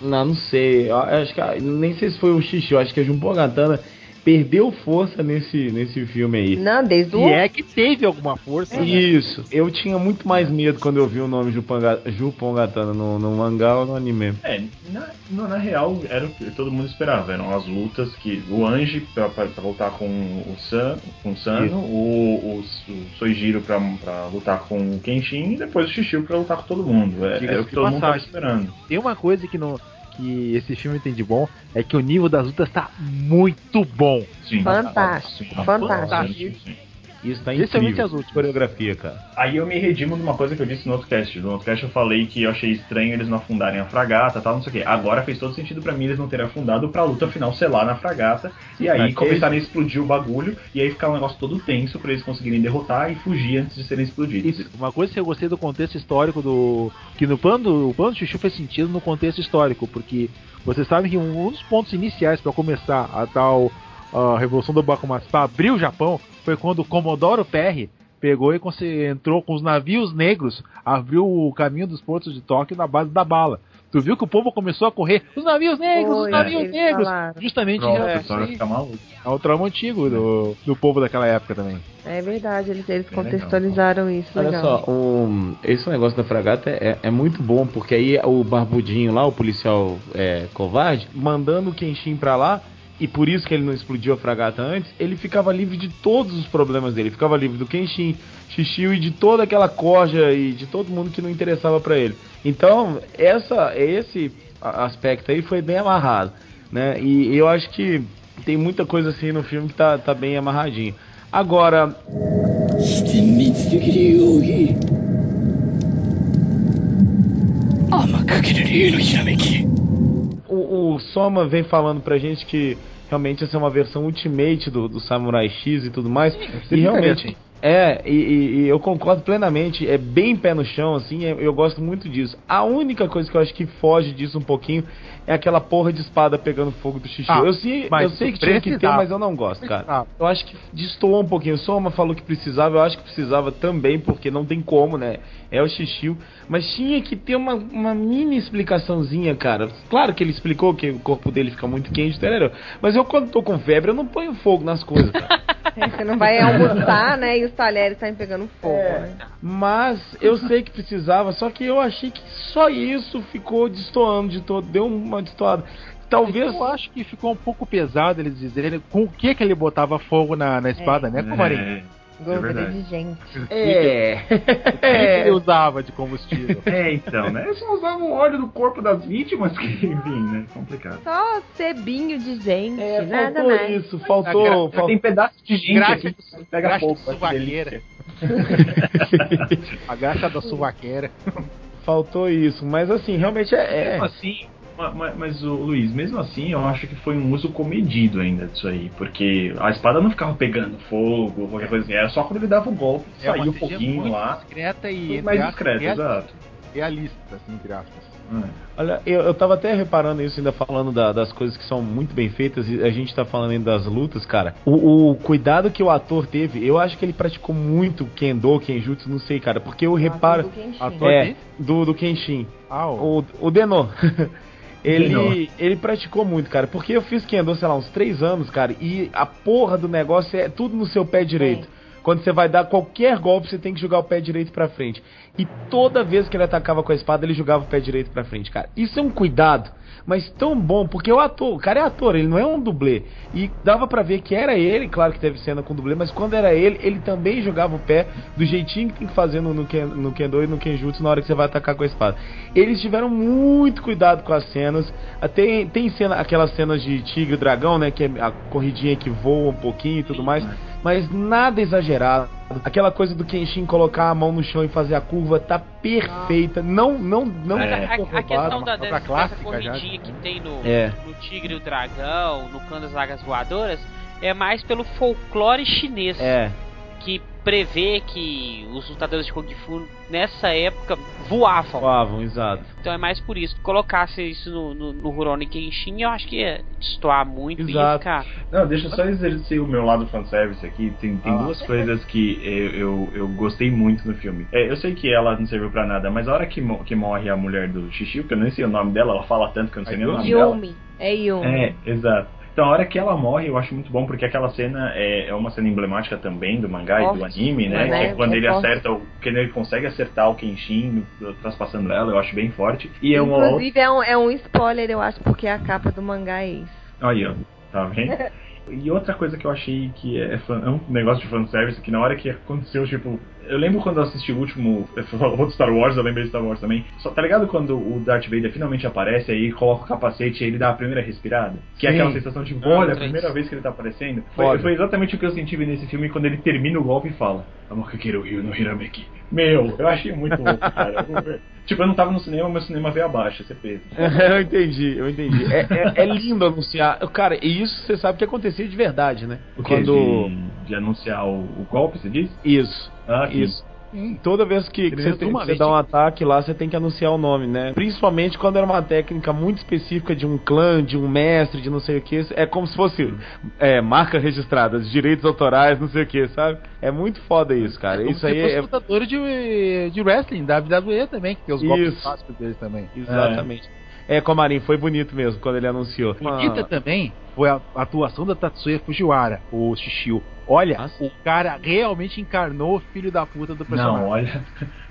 S1: Não, não sei. Eu acho que nem sei se foi o Xixi, eu acho que a Junpon Gatana perdeu força nesse, nesse filme aí.
S3: Não, desde o
S5: E é que teve alguma força. né?
S1: Isso. Eu tinha muito mais medo quando eu vi o nome Jupanga- Jupon Gatana no, no mangá ou no anime.
S7: É, na, no- na real, era o que todo mundo esperava. Eram as lutas que o Anji pra, pra, pra lutar com o San, com o Sano, o, o, o Soijiro pra, pra lutar com o Kenshin e depois o Xixiu pra lutar com todo mundo. É, era o que
S5: de
S7: todo mundo tava
S5: passagem.
S7: esperando.
S5: Tem uma coisa que, no, que esse filme tem de bom, é que o nível das lutas tá muito bom.
S7: Sim.
S3: Fantástico,
S7: Sim,
S3: fantástico.
S1: Isso tá
S5: Especialmente
S1: incrível.
S5: as últimas.
S1: Coreografia, cara.
S7: Aí eu me redimo de uma coisa que eu disse no outro cast. No outro cast eu falei que eu achei estranho eles não afundarem a fragata e tal, não sei o quê. Agora fez todo sentido pra mim eles não terem afundado pra luta final ser lá na fragata. E aí
S1: Naquele-
S7: começarem a explodir o bagulho. E aí ficar um negócio todo tenso pra eles conseguirem derrotar e fugir antes de serem explodidos.
S5: Isso, uma coisa que eu gostei do contexto histórico do. Que no plano do o plano do Chuchu fez sentido no contexto histórico, porque você sabe que um dos pontos iniciais para começar a tal a Revolução do Bakumatsu para abrir o Japão foi quando o Comodoro Perry pegou e entrou com os navios negros, abriu o caminho dos portos de Tóquio na base da bala. Tu viu que o povo começou a correr, os navios negros, os
S3: Foi,
S5: navios negros,
S3: falaram.
S5: justamente em
S7: Pronto, maluca.
S5: ao trauma antigo do, do povo daquela época também.
S3: É verdade, eles, eles
S7: É legal.
S3: contextualizaram isso.
S1: Olha
S3: legal.
S1: só, o, esse negócio da fragata é, é muito bom, porque aí o barbudinho lá, o policial é, covarde, mandando o Kenshin pra lá, e por isso que ele não explodiu a fragata antes, ele ficava livre de todos os problemas dele. Ficava livre do Kenshin, Shishio e de toda aquela corja e de todo mundo que não interessava pra ele. Então, essa, esse aspecto aí foi bem amarrado, né? E eu acho que tem muita coisa assim no filme que tá, tá bem amarradinho. Agora, Soma vem falando pra gente que realmente essa é uma versão ultimate do, do Samurai X e tudo mais. e realmente. É, e, e- e eu concordo plenamente, é bem pé no chão, assim, é- eu gosto muito disso. A única coisa que eu acho que foge disso um pouquinho é aquela porra de espada pegando fogo do xixi.
S5: Ah,
S1: eu, sei,
S5: mas
S1: eu sei que tinha que ter, mas eu não gosto, cara. Eu acho que destoou um pouquinho. O Soma falou que precisava, eu acho que precisava também, porque não tem como, né? É o Xixiu. Mas tinha que ter uma, uma mini explicaçãozinha, cara. Claro que ele explicou que o corpo dele fica muito quente, entendeu? Mas eu, quando tô com febre, eu não ponho fogo nas coisas, cara. *laughs*
S3: É, Você não vai almoçar, né? Os talheres saem pegando fogo,
S1: É.
S3: né?
S1: Mas eu sei que precisava, só que eu achei que só isso ficou destoando de todo. Deu uma destoada. Talvez.
S5: Eu acho que ficou um pouco pesado eles dizerem com o que que ele botava fogo na, na espada, né, Comarim?
S7: É,
S3: Gordura
S7: verdade.
S3: de gente.
S1: É.
S5: O que ele *laughs* usava de combustível? *laughs*
S7: É, então, né? Eles só usavam óleo do corpo das vítimas, que, enfim, né? Complicado.
S3: Só sebinho de gente,
S1: É,
S3: nada
S1: faltou
S3: mais.
S1: isso, faltou. fal-
S7: Tem pedaço de gente
S5: Graxa
S7: aqui.
S5: do-
S7: Pega
S5: graxa
S7: pouco, que
S5: suvaqueira. *laughs* A graxa da suvaqueira.
S1: faltou isso. Mas assim, realmente é.
S7: Mesmo
S1: é.
S7: assim, ma- ma- mas, o Luiz, mesmo assim, eu acho que foi um uso comedido ainda disso aí. Porque a espada não ficava pegando fogo, qualquer coisa assim. Era só quando ele dava o golpe,
S5: É
S7: saía um pouquinho
S5: muito
S7: lá.
S5: discreta e
S7: mais
S5: real-
S7: exato.
S5: realista, assim, entre aspas.
S7: É.
S1: Olha, eu, eu tava até reparando isso, ainda falando da- das coisas que são muito bem feitas, e a gente tá falando ainda das lutas, cara. O, o cuidado que o ator teve, eu acho que ele praticou muito Kendo, Kenjutsu, não sei, cara, porque eu reparo.
S3: Do Kenshin.
S5: Ator
S1: É,
S5: de-
S1: do, do Kenshin.
S5: Ah, o-
S1: O, o Denô. *laughs* Ele, ele praticou muito, cara. Porque eu fiz Kendo, sei lá, uns três anos, cara. E a porra do negócio é tudo no seu pé direito. Quando você vai dar qualquer golpe, você tem que jogar o pé direito pra frente. E toda vez que ele atacava com a espada, ele jogava o pé direito pra frente, cara. Isso é um cuidado, mas tão bom, porque o ator, o cara é ator, ele não é um dublê. E dava pra ver que era ele, claro que teve cena com dublê, mas quando era ele, ele também jogava o pé do jeitinho que tem que fazer no, no, Ken, no Kendo e no Kenjutsu na hora que você vai atacar com a espada. Eles tiveram muito cuidado com as cenas. Tem, tem cena, aquelas cenas de tigre e dragão, né? Que é a corridinha que voa um pouquinho e tudo mais. Mas nada exagerado. Aquela coisa do Kenshin colocar a mão no chão e fazer a curva tá perfeita. Não, não, não
S2: Mas
S7: É.
S2: a, a- a questão da,
S5: uma
S2: dessa,
S5: clássica
S2: dessa corridinha
S5: já.
S2: que tem no,
S1: É.
S2: no Tigre e o Dragão, no Clã das Vagas Voadoras, é mais pelo folclore chinês.
S1: É,
S2: Que prevê que os lutadores de Kung Fu nessa época voavam.
S1: voavam, exato.
S2: Então é mais por isso. Colocasse isso no, no, no Rurouni Kenshin, eu acho que ia destoar muito e ia
S1: Exato.
S2: ficar.
S7: Não, deixa eu só exercer o meu lado fanservice aqui. Tem, tem
S5: Ah.
S7: duas coisas que eu, eu, eu gostei muito no filme. É, eu sei que ela não serviu pra nada, mas a hora que, mo- que morre a mulher do Xixi, que eu nem sei o nome dela, ela fala tanto que eu não sei nem o nome dela.
S3: Yumi. É Yumi.
S7: É, exato. Então a hora que ela morre, eu acho muito bom, porque aquela cena é, é uma cena emblemática também do mangá e do
S3: Forte,
S7: anime, né?
S3: né?
S7: Que é quando
S3: É
S7: ele
S3: forte.
S7: acerta, o, quando ele consegue acertar o Kenshin, traspassando ela, eu acho bem forte. E é uma outra.
S3: Inclusive é um, é um spoiler, eu acho, porque a capa do mangá é isso.
S7: Aí, ó, tá vendo? *laughs* E outra coisa que eu achei que é, é um negócio de fanservice, que na hora que aconteceu, tipo. Eu lembro quando eu assisti o último. *laughs* Outro Star Wars, eu lembrei de Star Wars também. Só, tá ligado quando o Darth Vader finalmente aparece, aí coloca o capacete e ele dá a primeira respirada? Que é
S1: Sim.
S7: aquela sensação de,
S2: Ah,
S7: olha, a
S2: três.
S7: primeira vez que ele tá aparecendo. Foi, foi exatamente o que eu senti nesse filme quando ele termina o golpe e fala: Amokakeru Ryu no Hirameki. Meu, eu achei muito louco, cara. tipo, eu não tava no cinema, mas o cinema veio abaixo, certeza. *laughs*
S1: eu entendi, eu entendi. É, é- é lindo anunciar. Cara, e isso você sabe que acontecia de verdade, né?
S7: O?
S1: Quando.
S7: De, de anunciar o, o golpe, você diz?
S1: Isso.
S7: Ah.
S1: Isso. Toda vez que, que você, tem-
S5: uma
S1: você dá um ataque lá, você tem que anunciar o nome, né? Principalmente quando era uma técnica muito específica de um clã, de um mestre, de não sei o que. É como se fosse é, marca registrada, direitos autorais, não sei o que, sabe? É muito foda isso, cara.
S5: como
S1: isso aí é.
S5: lutador de, de wrestling, da WWE também, que tem os golpes
S1: Isso.
S5: clássicos deles também.
S1: Exatamente. É, Comarim, foi bonito mesmo quando ele anunciou.
S5: Bonita
S1: Ah,
S5: também foi a atuação da Tatsuya Fujiwara, o Shishio. Olha,
S1: Ah, sim.
S5: o cara realmente encarnou o filho da puta do personagem.
S7: Não, olha. *laughs*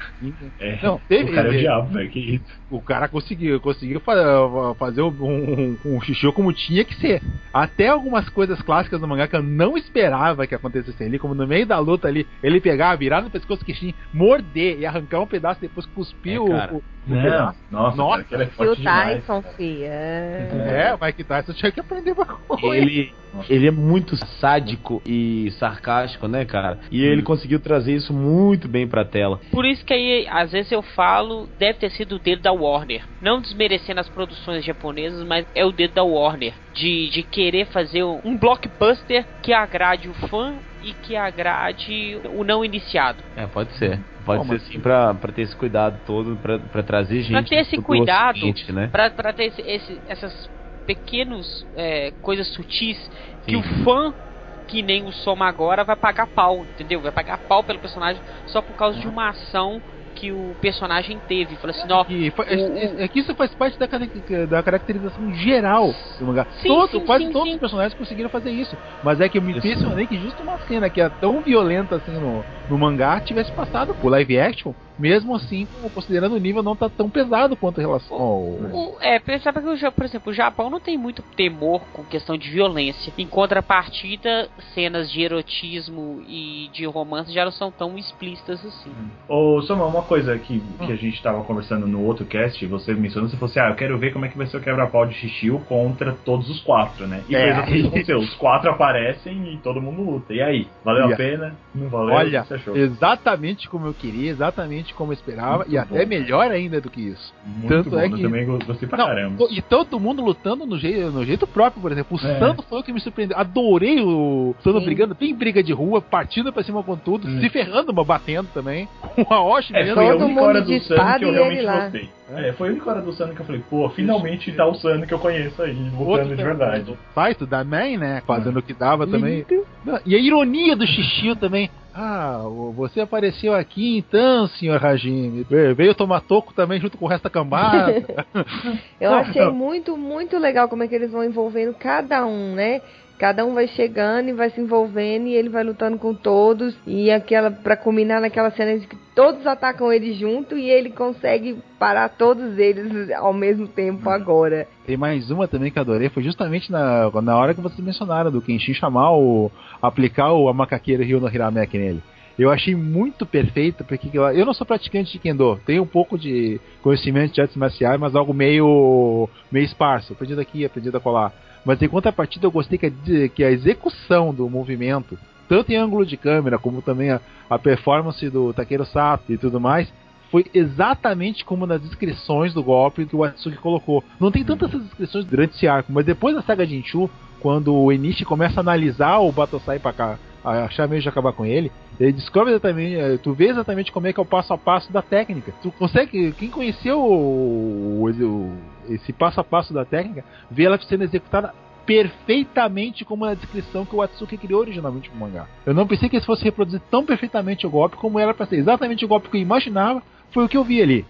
S7: É,
S5: Não, teve-
S7: o cara é o diabo, velho. Que isso.
S5: O cara conseguiu, conseguiu fa- fazer um, um, um como tinha que ser. Até algumas coisas clássicas do mangá que eu não esperava que acontecessem ali, como no meio da luta ali, ele pegar, virar no pescoço do Kishin, morder e arrancar um pedaço, depois cuspir
S1: É,
S5: o
S7: Não, nossa,
S5: Nossa,
S7: cara, aquele é
S3: E o. Tyson,
S7: cara.
S3: fia.
S5: É, o Mike Tyson tinha que aprender uma coisa.
S1: Ele, ele é muito sádico e sarcástico, né, cara? E ele conseguiu trazer isso muito bem pra tela.
S2: Por isso que aí, às vezes eu falo, deve ter sido o dedo da Warner. Não desmerecendo as produções japonesas, mas é o dedo da Warner. De, de querer fazer um um blockbuster que agrade o fã e que agrade o não iniciado.
S1: É, pode ser. Pode ser sim pra, pra ter esse cuidado todo, pra, pra trazer gente.
S2: Pra ter esse
S1: do
S2: cuidado,
S1: ocidente, né?
S2: Pra, pra ter esse, esse- essas pequenos é, coisas sutis que
S1: Sim.
S2: o fã que nem o Soma agora vai pagar pau, entendeu? Vai pagar pau pelo personagem só por causa de uma ação que o personagem teve. Fala assim, ó,
S5: E
S2: o-
S5: é, é que isso faz parte da, da caracterização geral do mangá.
S2: Sim,
S5: Todo-
S2: sim,
S5: quase
S2: sim,
S5: todos
S2: sim.
S5: os personagens conseguiram fazer isso. Mas é que eu me impressionei que justo uma cena que é tão violenta assim no, no mangá tivesse passado por live action, mesmo assim, considerando o nível não tá tão pesado quanto em relação ao.
S2: O, é, pensava que, o, por exemplo, o Japão não tem muito temor com questão de violência. Em contrapartida, cenas de erotismo e de romance já não são tão explícitas assim.
S7: Ô, Soma, uma coisa que, que a gente tava conversando no outro cast, você mencionou, você falou assim, ah, eu quero ver como é que vai ser o quebra-pau de Shishio contra todos os quatro, né? E
S5: É.
S7: foi exatamente o que aconteceu. Os quatro aparecem e todo mundo luta. E aí? Valeu
S5: E
S7: a
S5: a-
S7: pena? Não valeu?
S5: Olha,
S7: O que você achou?
S5: exatamente como eu queria, exatamente como eu esperava,
S7: Muito
S5: e até
S7: bom.
S5: melhor ainda do que isso.
S7: Muito
S5: tanto
S7: bom,
S5: é
S7: eu
S5: que-
S7: também go- gostei pra
S5: Não,
S7: caramba.
S5: e todo mundo lutando no jeito, no jeito próprio, por exemplo. O
S7: É.
S5: Sando foi o que me surpreendeu. Adorei o Sando
S3: Sim.
S5: brigando, bem briga de rua, partindo pra cima com tudo,
S7: Hum.
S5: se ferrando, mas batendo também. *laughs* Com a Osh
S7: É,
S5: mesmo.
S7: foi a
S3: Todo
S7: única
S3: mundo
S7: hora
S3: de espada
S7: que eu
S3: e
S7: realmente
S3: ele lá.
S7: gostei. É, foi a única hora do Sano que eu falei, pô, finalmente tá o Sano que eu conheço aí, lutando de verdade.
S5: Saito da Man, né? Fazendo o que dava também. E a ironia do Xixio também. Ah, você apareceu aqui então, senhor Hajime. Ve- Veio tomar toco também junto com o resto da cambada. *laughs*
S3: Eu achei muito, muito legal como é que eles vão envolvendo cada um, né? Cada um vai chegando e vai se envolvendo e ele vai lutando com todos. E aquela, pra culminar naquela cena de que todos atacam ele junto e ele consegue parar todos eles ao mesmo tempo agora.
S5: Tem mais uma também que adorei, foi justamente na, na hora que vocês mencionaram, do Kenshin chamar o. aplicar o a macaqueira Ryo no Hirameki nele. Eu achei muito perfeito, porque eu, eu não sou praticante de Kendo, tenho um pouco de conhecimento de artes marciais, mas algo meio. meio esparso, aprendido aqui, aprendido a colar. Mas em contrapartida eu gostei que a, que a execução do movimento, tanto em ângulo de câmera, como também a, a performance do Takeru Sato e tudo mais, foi exatamente como nas descrições do golpe que o Atsuki colocou. Não tem tantas essas descrições durante esse arco, mas depois da saga Jinchu, quando o Enishi começa a analisar o Batosai cá, achar meio de acabar com ele, ele descobre exatamente, eh, tu vê exatamente como é que é o passo a passo da técnica. Tu consegue, quem conheceu o, o- esse passo a passo da técnica, vê ela sendo executada perfeitamente como na descrição que o Atsuki criou originalmente pro mangá. Eu não pensei que eles fossem reproduzir tão perfeitamente o golpe como era pra ser exatamente o golpe que eu imaginava, foi o que eu vi ali.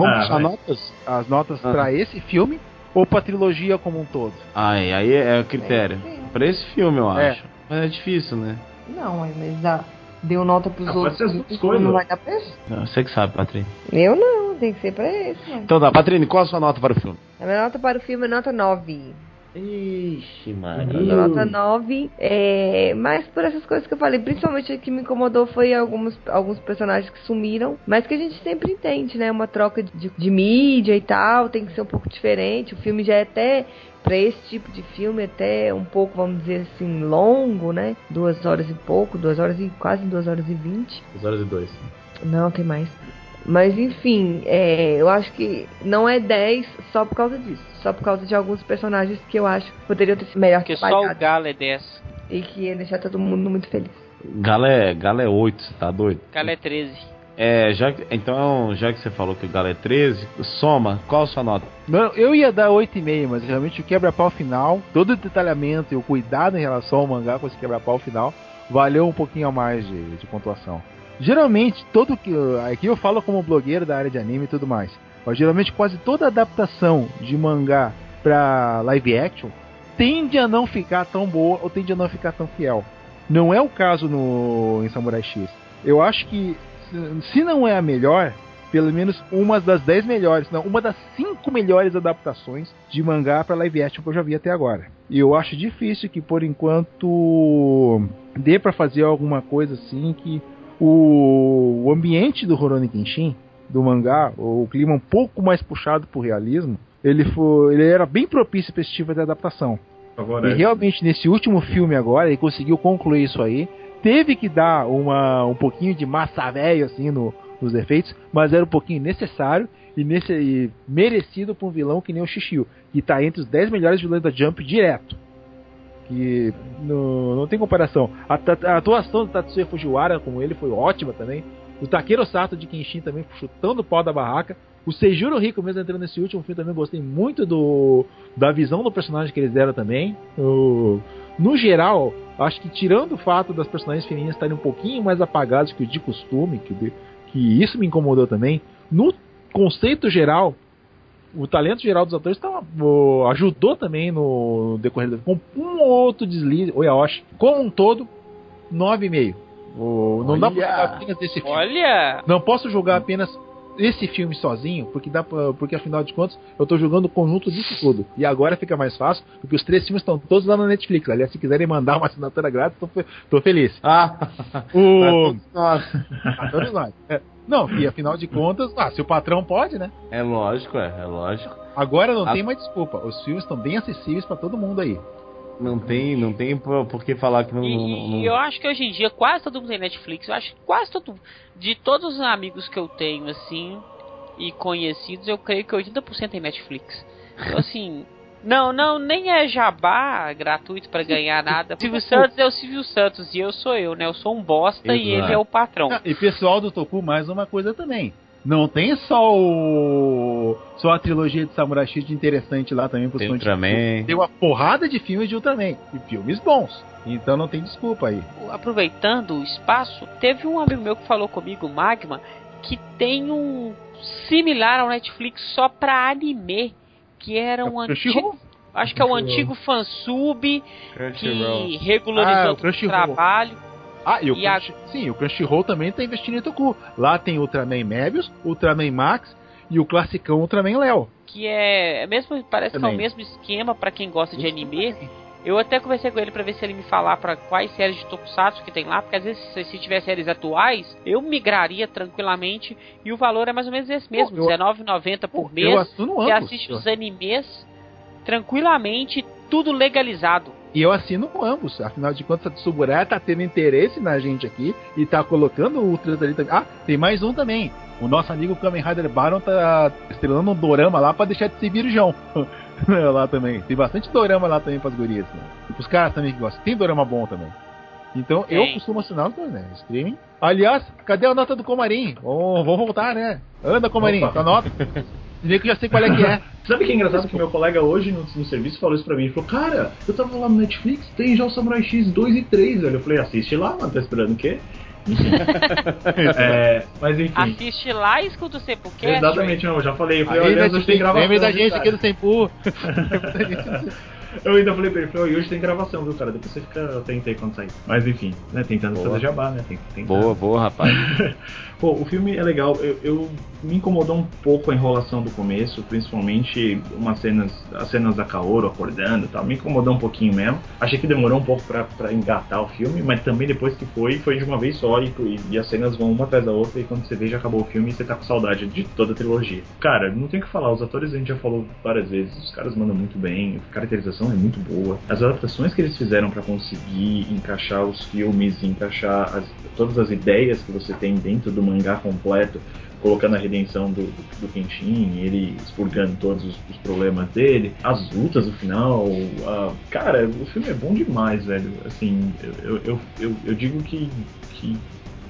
S5: Vamos
S7: Ah,
S5: notas, as notas
S1: Ah.
S5: pra esse filme ou pra trilogia como um todo?
S1: Ai, aí é o critério. Pra esse filme, eu
S5: É.
S1: acho. Mas é difícil, né?
S3: Não, mas dá. Deu nota pros
S7: Ah, pode
S3: outros.
S7: ser as coisas.
S3: Não vai dar pra esse?
S1: Não, Você que sabe, Patrícia.
S3: Eu não, tem que ser pra esse, mano.
S1: Então tá, Patrícia, qual a sua nota para o filme?
S3: A minha nota para o filme é nota 9.
S1: Ixi,
S3: dou nota 9, é, mas por essas coisas que eu falei, principalmente o que me incomodou foi alguns, alguns personagens que sumiram, mas que a gente sempre entende, né? Uma troca de, de mídia e tal, tem que ser um pouco diferente. O filme já é até, pra esse tipo de filme, até um pouco, vamos dizer assim, longo, né? Duas horas e pouco, duas horas e quase duas horas e vinte.
S1: 2 horas e 2.
S3: Não, tem mais. Mas enfim, é, eu acho que não é 10 só por causa disso. Só por causa de alguns personagens que eu acho que poderiam ter sido melhor
S2: Porque só o. Galo é 10.
S3: E que ia deixar todo mundo muito feliz.
S1: Galo é, Galo é 8, você tá doido?
S2: Galo é 13.
S1: É, já, que- então, já que você falou que o Galo é 13, soma, qual a sua nota?
S5: Não, eu ia dar 8,5, mas realmente o quebra-pau final, todo o detalhamento e o cuidado em relação ao mangá com esse quebra-pau final, valeu um pouquinho a mais de, de pontuação. Geralmente, todo que. Aqui eu falo como blogueiro da área de anime e tudo mais. Geralmente quase toda adaptação de mangá pra live action tende a não ficar tão boa ou tende a não ficar tão fiel. Não é o caso no em Samurai X. Eu acho que se- se não é a melhor, pelo menos uma das 10 melhores, não, uma das 5 melhores adaptações de mangá para live action que eu já vi até agora. E eu acho difícil que por enquanto dê para fazer alguma coisa assim que o, o ambiente do Rurouni Kenshin, do mangá, o clima um pouco mais puxado pro realismo, ele foi, ele era bem propício para esse tipo de adaptação.
S7: Agora,
S5: E realmente nesse último filme agora ele conseguiu concluir isso aí. Teve que dar uma, um pouquinho de massa velho assim no, nos efeitos, mas era um pouquinho necessário e, nesse, e merecido por um vilão que nem o Shishio, que tá entre os 10 melhores vilões da Jump direto. Que no- não tem comparação. A, ta- a atuação do Tatsuya Fujiwara como ele foi ótima também. O Takeru Sato de Kenshin também chutando o pau da barraca. O Seijuro Rico mesmo entrando nesse último filme também gostei muito do da visão do personagem que eles deram também. O- no geral, acho que tirando o fato das personagens femininas estarem um pouquinho mais apagadas que o de costume, que, que isso me incomodou também. No conceito geral, o talento geral dos atores ajudou também no decorrer do com um outro deslize. O Yaoshi, como um todo, 9,5. O, não
S1: Olha.
S5: dá pra julgar apenas desse filme.
S2: Olha!
S5: Não posso julgar apenas esse filme sozinho, porque dá pra, porque afinal de contas eu tô jogando o conjunto disso tudo. E agora fica mais fácil, porque os três filmes estão todos lá na Netflix. Aliás, se quiserem mandar uma assinatura grátis, tô, fe- tô feliz.
S1: Ah, *laughs*
S5: O...
S1: Nossa.
S5: Ah, todos nós. É. Não, e afinal de contas, ah, se o patrão pode, né?
S1: É lógico, é, é lógico.
S5: Agora não
S1: Ah.
S5: tem mais desculpa. Os filmes estão bem acessíveis pra todo mundo aí.
S1: Não tem, não tem por, por que falar que não.
S2: E,
S1: não-
S2: e
S1: não-
S2: eu acho que hoje em dia quase todo mundo tem Netflix. Eu acho que quase todo De todos os amigos que eu tenho, assim, e conhecidos, eu creio que 80% tem Netflix. Então, *laughs* assim. Não, não, nem é jabá gratuito pra ganhar nada. Silvio Santos é o Silvio Santos e eu sou eu, né? Eu sou um bosta e
S1: Exato.
S2: ele é o patrão.
S5: Ah, e pessoal do Toku, mais uma coisa também. Não tem só o. Só a trilogia de Samurai X de interessante lá também de
S1: Ultraman.
S5: Tem uma porrada de filmes de Ultraman. E filmes bons. Então não tem desculpa aí.
S2: aproveitando o espaço, teve um amigo meu que falou comigo, Magma, que tem um similar ao Netflix só pra anime, que era um
S5: É o
S2: antigo, acho que é um
S5: Crunchyroll.
S2: antigo fansub que regularizou
S5: Ah, o
S2: todo o trabalho.
S5: Ah, e o,
S2: E a-
S5: Crunch- sim, o Crunchyroll também tá investindo em Toku. Lá tem Ultraman Mebius, Ultraman Max e o classicão Ultraman Léo.
S2: Que é, é mesmo, parece que é
S5: Também.
S2: o mesmo esquema pra quem gosta de anime. Eu até conversei com ele pra ver se ele me falar pra quais séries de Tokusatsu que tem lá, porque às vezes se, se tiver séries atuais, eu migraria tranquilamente e o valor é mais ou menos esse mesmo,
S5: eu-
S2: R$19,90 por mês.
S5: Eu assino
S2: Você assiste os animes tranquilamente, tudo legalizado.
S5: E eu assino ambos. Afinal de contas, a Tsuburaya tá tendo interesse na gente aqui e tá colocando Ultras ali também. Ah, tem mais um também. O nosso amigo Kamen Rider Baron tá estrelando um dorama lá pra deixar de ser virgão. *laughs* lá também. Tem bastante dorama lá também pras gurias. Né? E pros caras também que gostam. Tem dorama bom também. Então eu
S2: Tem.
S5: costumo assinar os dois, né? Streaming. Aliás, cadê a nota do Comarim? Vamos, vamos voltar, né? Anda, Comarim,
S4: Opa.
S5: tua nota. *laughs* Vê que eu já sei qual é que é. *laughs*
S7: Sabe que é engraçado que meu colega hoje no, no serviço falou isso pra mim? Ele falou, cara, eu tava lá no Netflix, tem já o Samurai X 2 e 3, velho. Eu falei, assiste lá, mano, tá esperando o quê? *laughs* É, mas enfim.
S2: Assiste lá e escuta o Sepulcast.
S7: Exatamente, não, eu já falei. Eu falei, olha, hoje tem gravação.
S5: Lembre da gente
S7: cara?
S5: aqui do Sempu. *laughs*
S7: Eu ainda falei pra ele, falei, "Ó, e hoje tem gravação, viu, cara? Depois você fica atento aí quando sair. Mas enfim, né, tentando
S1: Boa.
S7: fazer jabá, né? Tem, tem
S1: Boa, boa, rapaz.
S7: Pô, o filme é legal. Eu, eu- me incomodou um pouco a enrolação do começo, principalmente umas cenas, as cenas da Kaoru acordando e tal. Me incomodou um pouquinho mesmo. Achei que demorou um pouco pra engatar o filme, mas também depois que foi, foi de uma vez só e, e- as cenas vão uma atrás da outra e quando você vê já acabou o filme e você tá com saudade de toda a trilogia. Cara, não tem o que falar, os atores a gente já falou várias vezes, os caras mandam muito bem, a caracterização é muito boa. As adaptações que eles fizeram pra conseguir encaixar os filmes, encaixar as- todas as ideias que você tem dentro do mangá completo, colocando a redenção do, do, Kenshin, ele expurgando todos os, os problemas dele, as lutas no final. cara, o filme é bom demais, velho. Assim, eu, eu, eu, eu digo que, que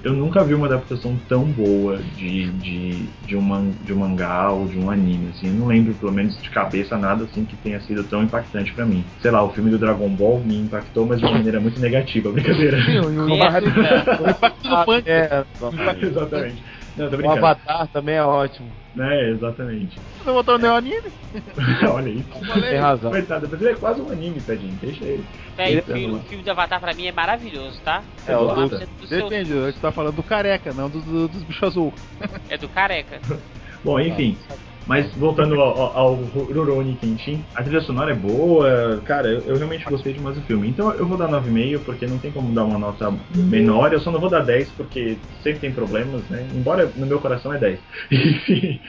S7: eu nunca vi uma adaptação tão boa de, de, de, um, de um mangá ou de um anime, assim. Eu não lembro, pelo menos de cabeça, nada assim que tenha sido tão impactante pra mim. Sei lá, o filme do Dragon Ball me impactou, mas de uma maneira muito negativa, brincadeira.
S5: Sim, o, o impacto do punk.
S1: É,
S7: Exatamente. Não, tô
S1: o. Avatar também é ótimo.
S7: É, exatamente.
S5: Você botou no anime? *laughs*
S7: Olha isso.
S1: Tem razão.
S7: Coitado, mas ele é quase um anime, tadinho. Deixa ele.
S2: Véi, o, filme, o filme do Avatar pra mim é maravilhoso, tá?
S1: É, o do-
S2: você- do seu-
S5: Depende, a gente tá falando do careca, não do, do- dos bichos azul.
S2: é do careca. *laughs*
S7: Bom, enfim. Mas voltando ao, ao, Rurouni Kenshin, a trilha sonora é boa, cara, eu, eu realmente gostei demais do filme. Então eu vou dar 9,5 porque não tem como dar uma nota menor, eu só não vou dar 10 porque sempre tem problemas, né? Embora no meu coração é 10. *laughs* Enfim.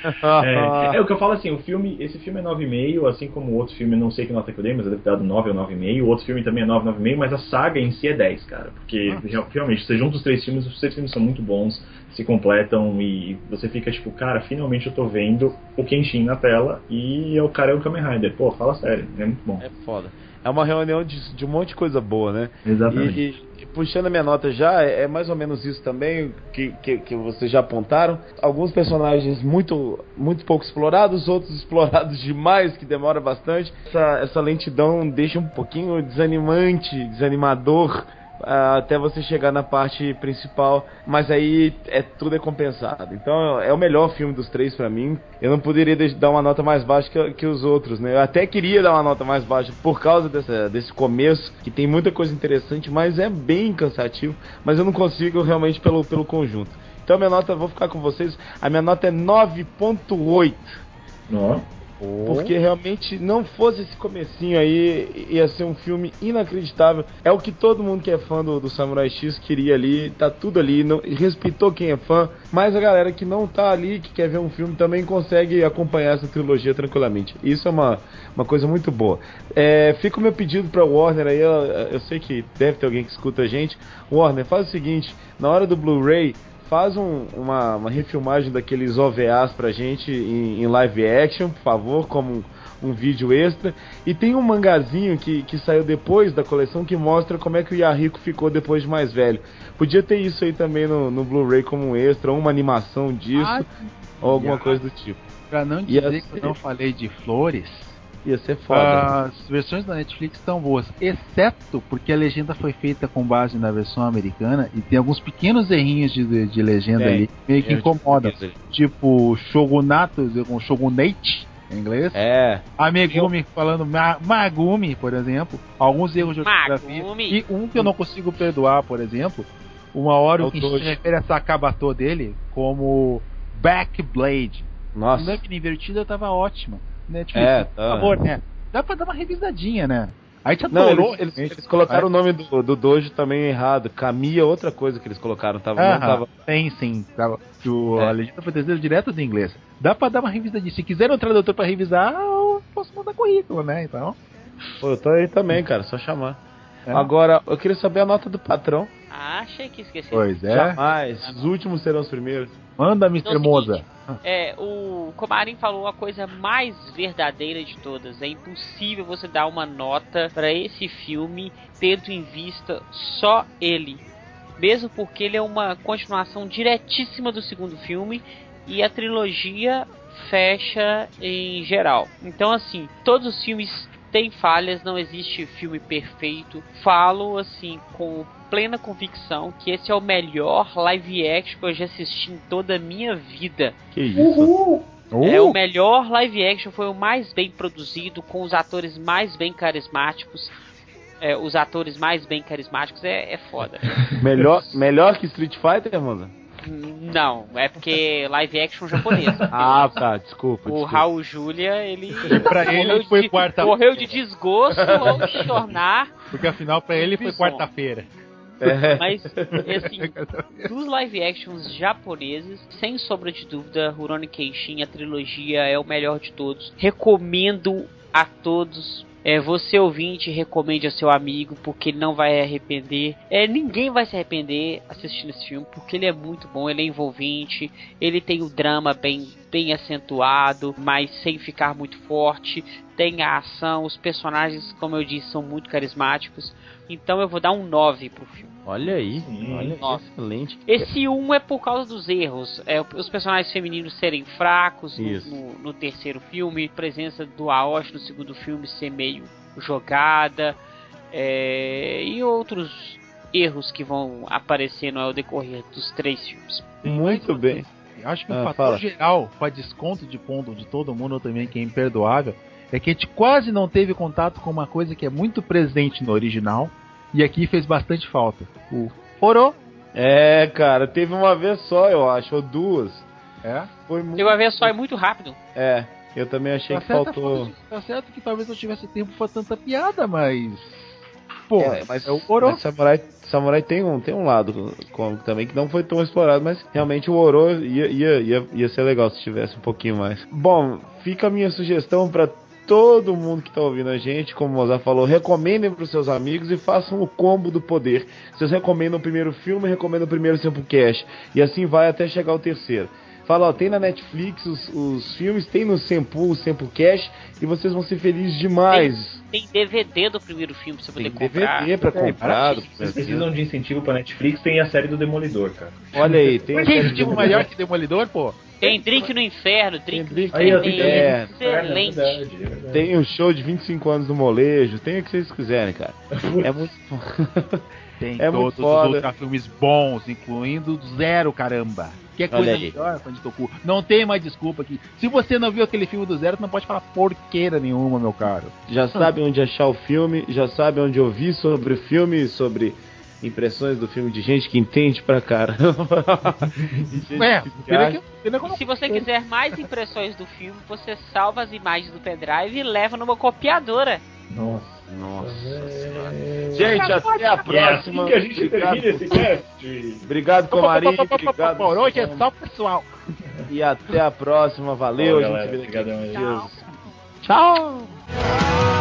S7: É, é o que eu falo assim, o filme, esse filme é 9,5, assim como o outro filme, não sei que nota que eu dei, mas eu devo ter dado 9 ou 9,5. O outro filme também é 9, 9,5, mas a saga em si é 10, cara. Porque real- realmente, você junta os três filmes, os três filmes são muito bons, se completam e você fica tipo, cara, finalmente eu tô vendo o Kenshin na tela e o cara é o Kamen Rider. Pô, fala sério, é muito bom.
S1: É foda. É uma reunião de, de um monte de coisa boa, né?
S7: Exatamente.
S1: E, e- puxando a minha nota já, é, é mais ou menos isso também que, que, que vocês já apontaram. Alguns personagens muito, muito pouco explorados, outros *laughs* explorados demais, que demora bastante. Essa, essa lentidão deixa um pouquinho desanimante, desanimador até você chegar na parte principal, mas aí é tudo é compensado. Então é o melhor filme dos três para mim. Eu não poderia dar uma nota mais baixa que, que, os outros, né? Eu até queria dar uma nota mais baixa por causa dessa, desse começo, que tem muita coisa interessante, mas é bem cansativo. Mas eu não consigo realmente pelo, pelo conjunto. Então minha nota, vou ficar com vocês. A minha nota é 9.8.
S7: Não.
S1: Porque realmente não fosse esse comecinho aí, ia ser um filme inacreditável. É o que todo mundo que é fã do, do Samurai X queria ali, tá tudo ali, não, respeitou quem é fã, mas a galera que não tá ali, que quer ver um filme, também consegue acompanhar essa trilogia tranquilamente. Isso é uma, uma coisa muito boa. É, fica o meu pedido pra Warner aí, eu, eu sei que deve ter alguém que escuta a gente. Warner, faz o seguinte, na hora do Blu-ray, faz um, uma, uma, refilmagem daqueles OVAs pra gente em, em live action, por favor, como um, um, vídeo extra. E tem um mangazinho que, que saiu depois da coleção que mostra como é que o Yahiko ficou depois de mais velho. Podia ter isso aí também no, no Blu-ray como um extra, ou uma animação disso, ah, ou alguma coisa do tipo.
S5: Pra não dizer que eu não falei de flores,
S1: Ia ser foda.
S5: As versões da Netflix estão boas, exceto porque a legenda foi feita com base na versão americana e tem alguns pequenos errinhos de, de legenda ali meio que incomodam. Tipo, Shogunato, com Shogunate em inglês.
S1: É.
S5: A Megumi falando ma Magumi, por exemplo. Alguns erros de ortografia. E um que eu não consigo perdoar, por exemplo, uma hora o que se refere a Sakabato dele como Backblade.
S1: Nossa.
S5: Na invertida tava ótima. Netflix,
S1: é, tá.
S5: por favor, né? Dá pra dar uma revisadinha, né?
S1: Aí te adorou. Eles, eles, eles, colocaram o nome do, do Dojo também errado. Camia outra coisa que eles colocaram. Tava,
S5: ah, não tava... Tem sim. Tava, o, é. A legenda foi trazida direto do inglês. Dá pra dar uma revisadinha. Se quiser um tradutor pra revisar, eu posso mandar currículo, né? Então.
S1: Pô, eu tô aí também, cara. Só chamar. É. Agora, eu queria saber a nota do patrão.
S2: Ah, achei que esqueci.
S5: Pois é.
S1: Jamais. Os últimos serão os primeiros.
S5: Manda, Mr. Moza.
S2: É, o Comarim falou a coisa mais verdadeira de todas. É impossível você dar uma nota para esse filme tendo em vista só ele. Mesmo porque ele é uma continuação diretíssima do segundo filme e a trilogia fecha em geral. Então, assim, todos os filmes têm falhas, não existe filme perfeito. Falo, assim, com plena convicção que esse é o melhor live action que eu já assisti em toda a minha vida.
S1: Que isso? Uhul.
S2: É o melhor live action, foi o mais bem produzido, com os atores mais bem carismáticos. É, os atores mais bem carismáticos é, é foda. *laughs*
S1: melhor, melhor que Street Fighter, mano?
S2: Não, é porque live action japonês. *laughs*
S1: ah, tá, desculpa. O
S2: desculpa. Raul Julia, ele.
S5: pra ele foi quarta
S2: Morreu de desgosto ao chornar.
S5: Porque afinal, pra ele foi quarta-feira.
S2: É. Mas, assim, dos live actions japoneses, sem sombra de dúvida, Rurouni Kenshin, a trilogia é o melhor de todos. Recomendo a todos é, você ouvinte, recomende a seu amigo, porque ele não vai arrepender. É, ninguém vai se arrepender assistindo esse filme, porque ele é muito bom, ele é envolvente, ele tem o drama bem, bem acentuado, mas sem ficar muito forte. Tem a ação, os personagens, como eu disse, são muito carismáticos. Então eu vou dar um 9 pro filme.
S1: Olha aí, Sim, olha nossa. excelente.
S2: Esse 1 um é por causa dos erros. É, os personagens femininos serem fracos no, no, no, terceiro filme, presença do Aoshi no segundo filme ser meio jogada, é, e outros erros que vão aparecendo ao decorrer dos três filmes.
S1: Muito bem.
S5: Acho que o ah, fator fala. geral, para desconto de ponto de todo mundo também, que é imperdoável, é que a gente quase não teve contato com uma coisa que é muito presente no original, e aqui fez bastante falta. O Oro.
S1: É, cara, teve uma vez só, eu acho, ou duas.
S5: É?
S2: Foi muito... Teve uma vez só, é muito rápido.
S1: É, eu também achei tá que faltou.
S5: Tá certo que talvez eu tivesse tempo pra tanta piada, mas. Pô,
S1: é, mas é o Oro. Mas Samurai, Samurai tem um, tem um lado também que não foi tão explorado, mas realmente o Oro ia, ia, ia, ia ser legal se tivesse um pouquinho mais. Bom, fica a minha sugestão para todo mundo que está ouvindo a gente, como o Mozart falou, recomendem para os seus amigos e façam o combo do poder. Vocês recomendam o primeiro filme, recomendam o primeiro Samplecast. E assim vai até chegar o terceiro. Fala, ó, tem na Netflix os, os filmes, tem no Sempu, o Samplecast, e vocês vão ser felizes demais.
S2: Tem, tem DVD do primeiro filme pra você poder tem
S1: comprar. DVD pra é, comprar.
S7: É, vocês precisam de incentivo pra Netflix, tem a série do Demolidor, cara.
S1: Olha aí, tem. *laughs*
S5: Mas tem incentivo maior que Demolidor, pô?
S2: Tem Drink no Inferno, Drink,
S1: no Inferno.
S2: Excelente.
S1: É verdade, é verdade. tem o show de 25 anos do molejo, tem o que vocês quiserem, cara. *laughs* É muito. *laughs*
S5: Tem
S1: É muito
S5: todos os ultra filmes bons, incluindo Zero, caramba. Que
S1: Olha
S5: coisa
S1: aí.
S5: melhor, fã de Toku. Não tem mais desculpa aqui. Se você não viu aquele filme do Zero, tu não pode falar porqueira nenhuma, meu caro.
S1: Já sabe *laughs* onde achar o filme, já sabe onde ouvir sobre o filme, sobre impressões do filme de gente que entende pra caramba. *laughs*
S5: É,
S1: que
S5: pena
S1: acha-
S5: que, pena que eu não
S2: se você quiser mais impressões do filme, você salva as imagens do pendrive e leva numa copiadora.
S4: Nossa.
S1: Nossa senhora.
S4: É...
S1: Gente, até a
S7: É assim
S1: próxima.
S7: que a gente
S1: Obrigado
S7: termina
S1: por-
S7: esse cast.
S1: Obrigado.
S5: Por hoje é só pessoal.
S1: E até a próxima. Valeu, a gente
S7: galera.
S1: vê daqui a
S7: Obrigadão aí.
S1: 15 dias. Tchau.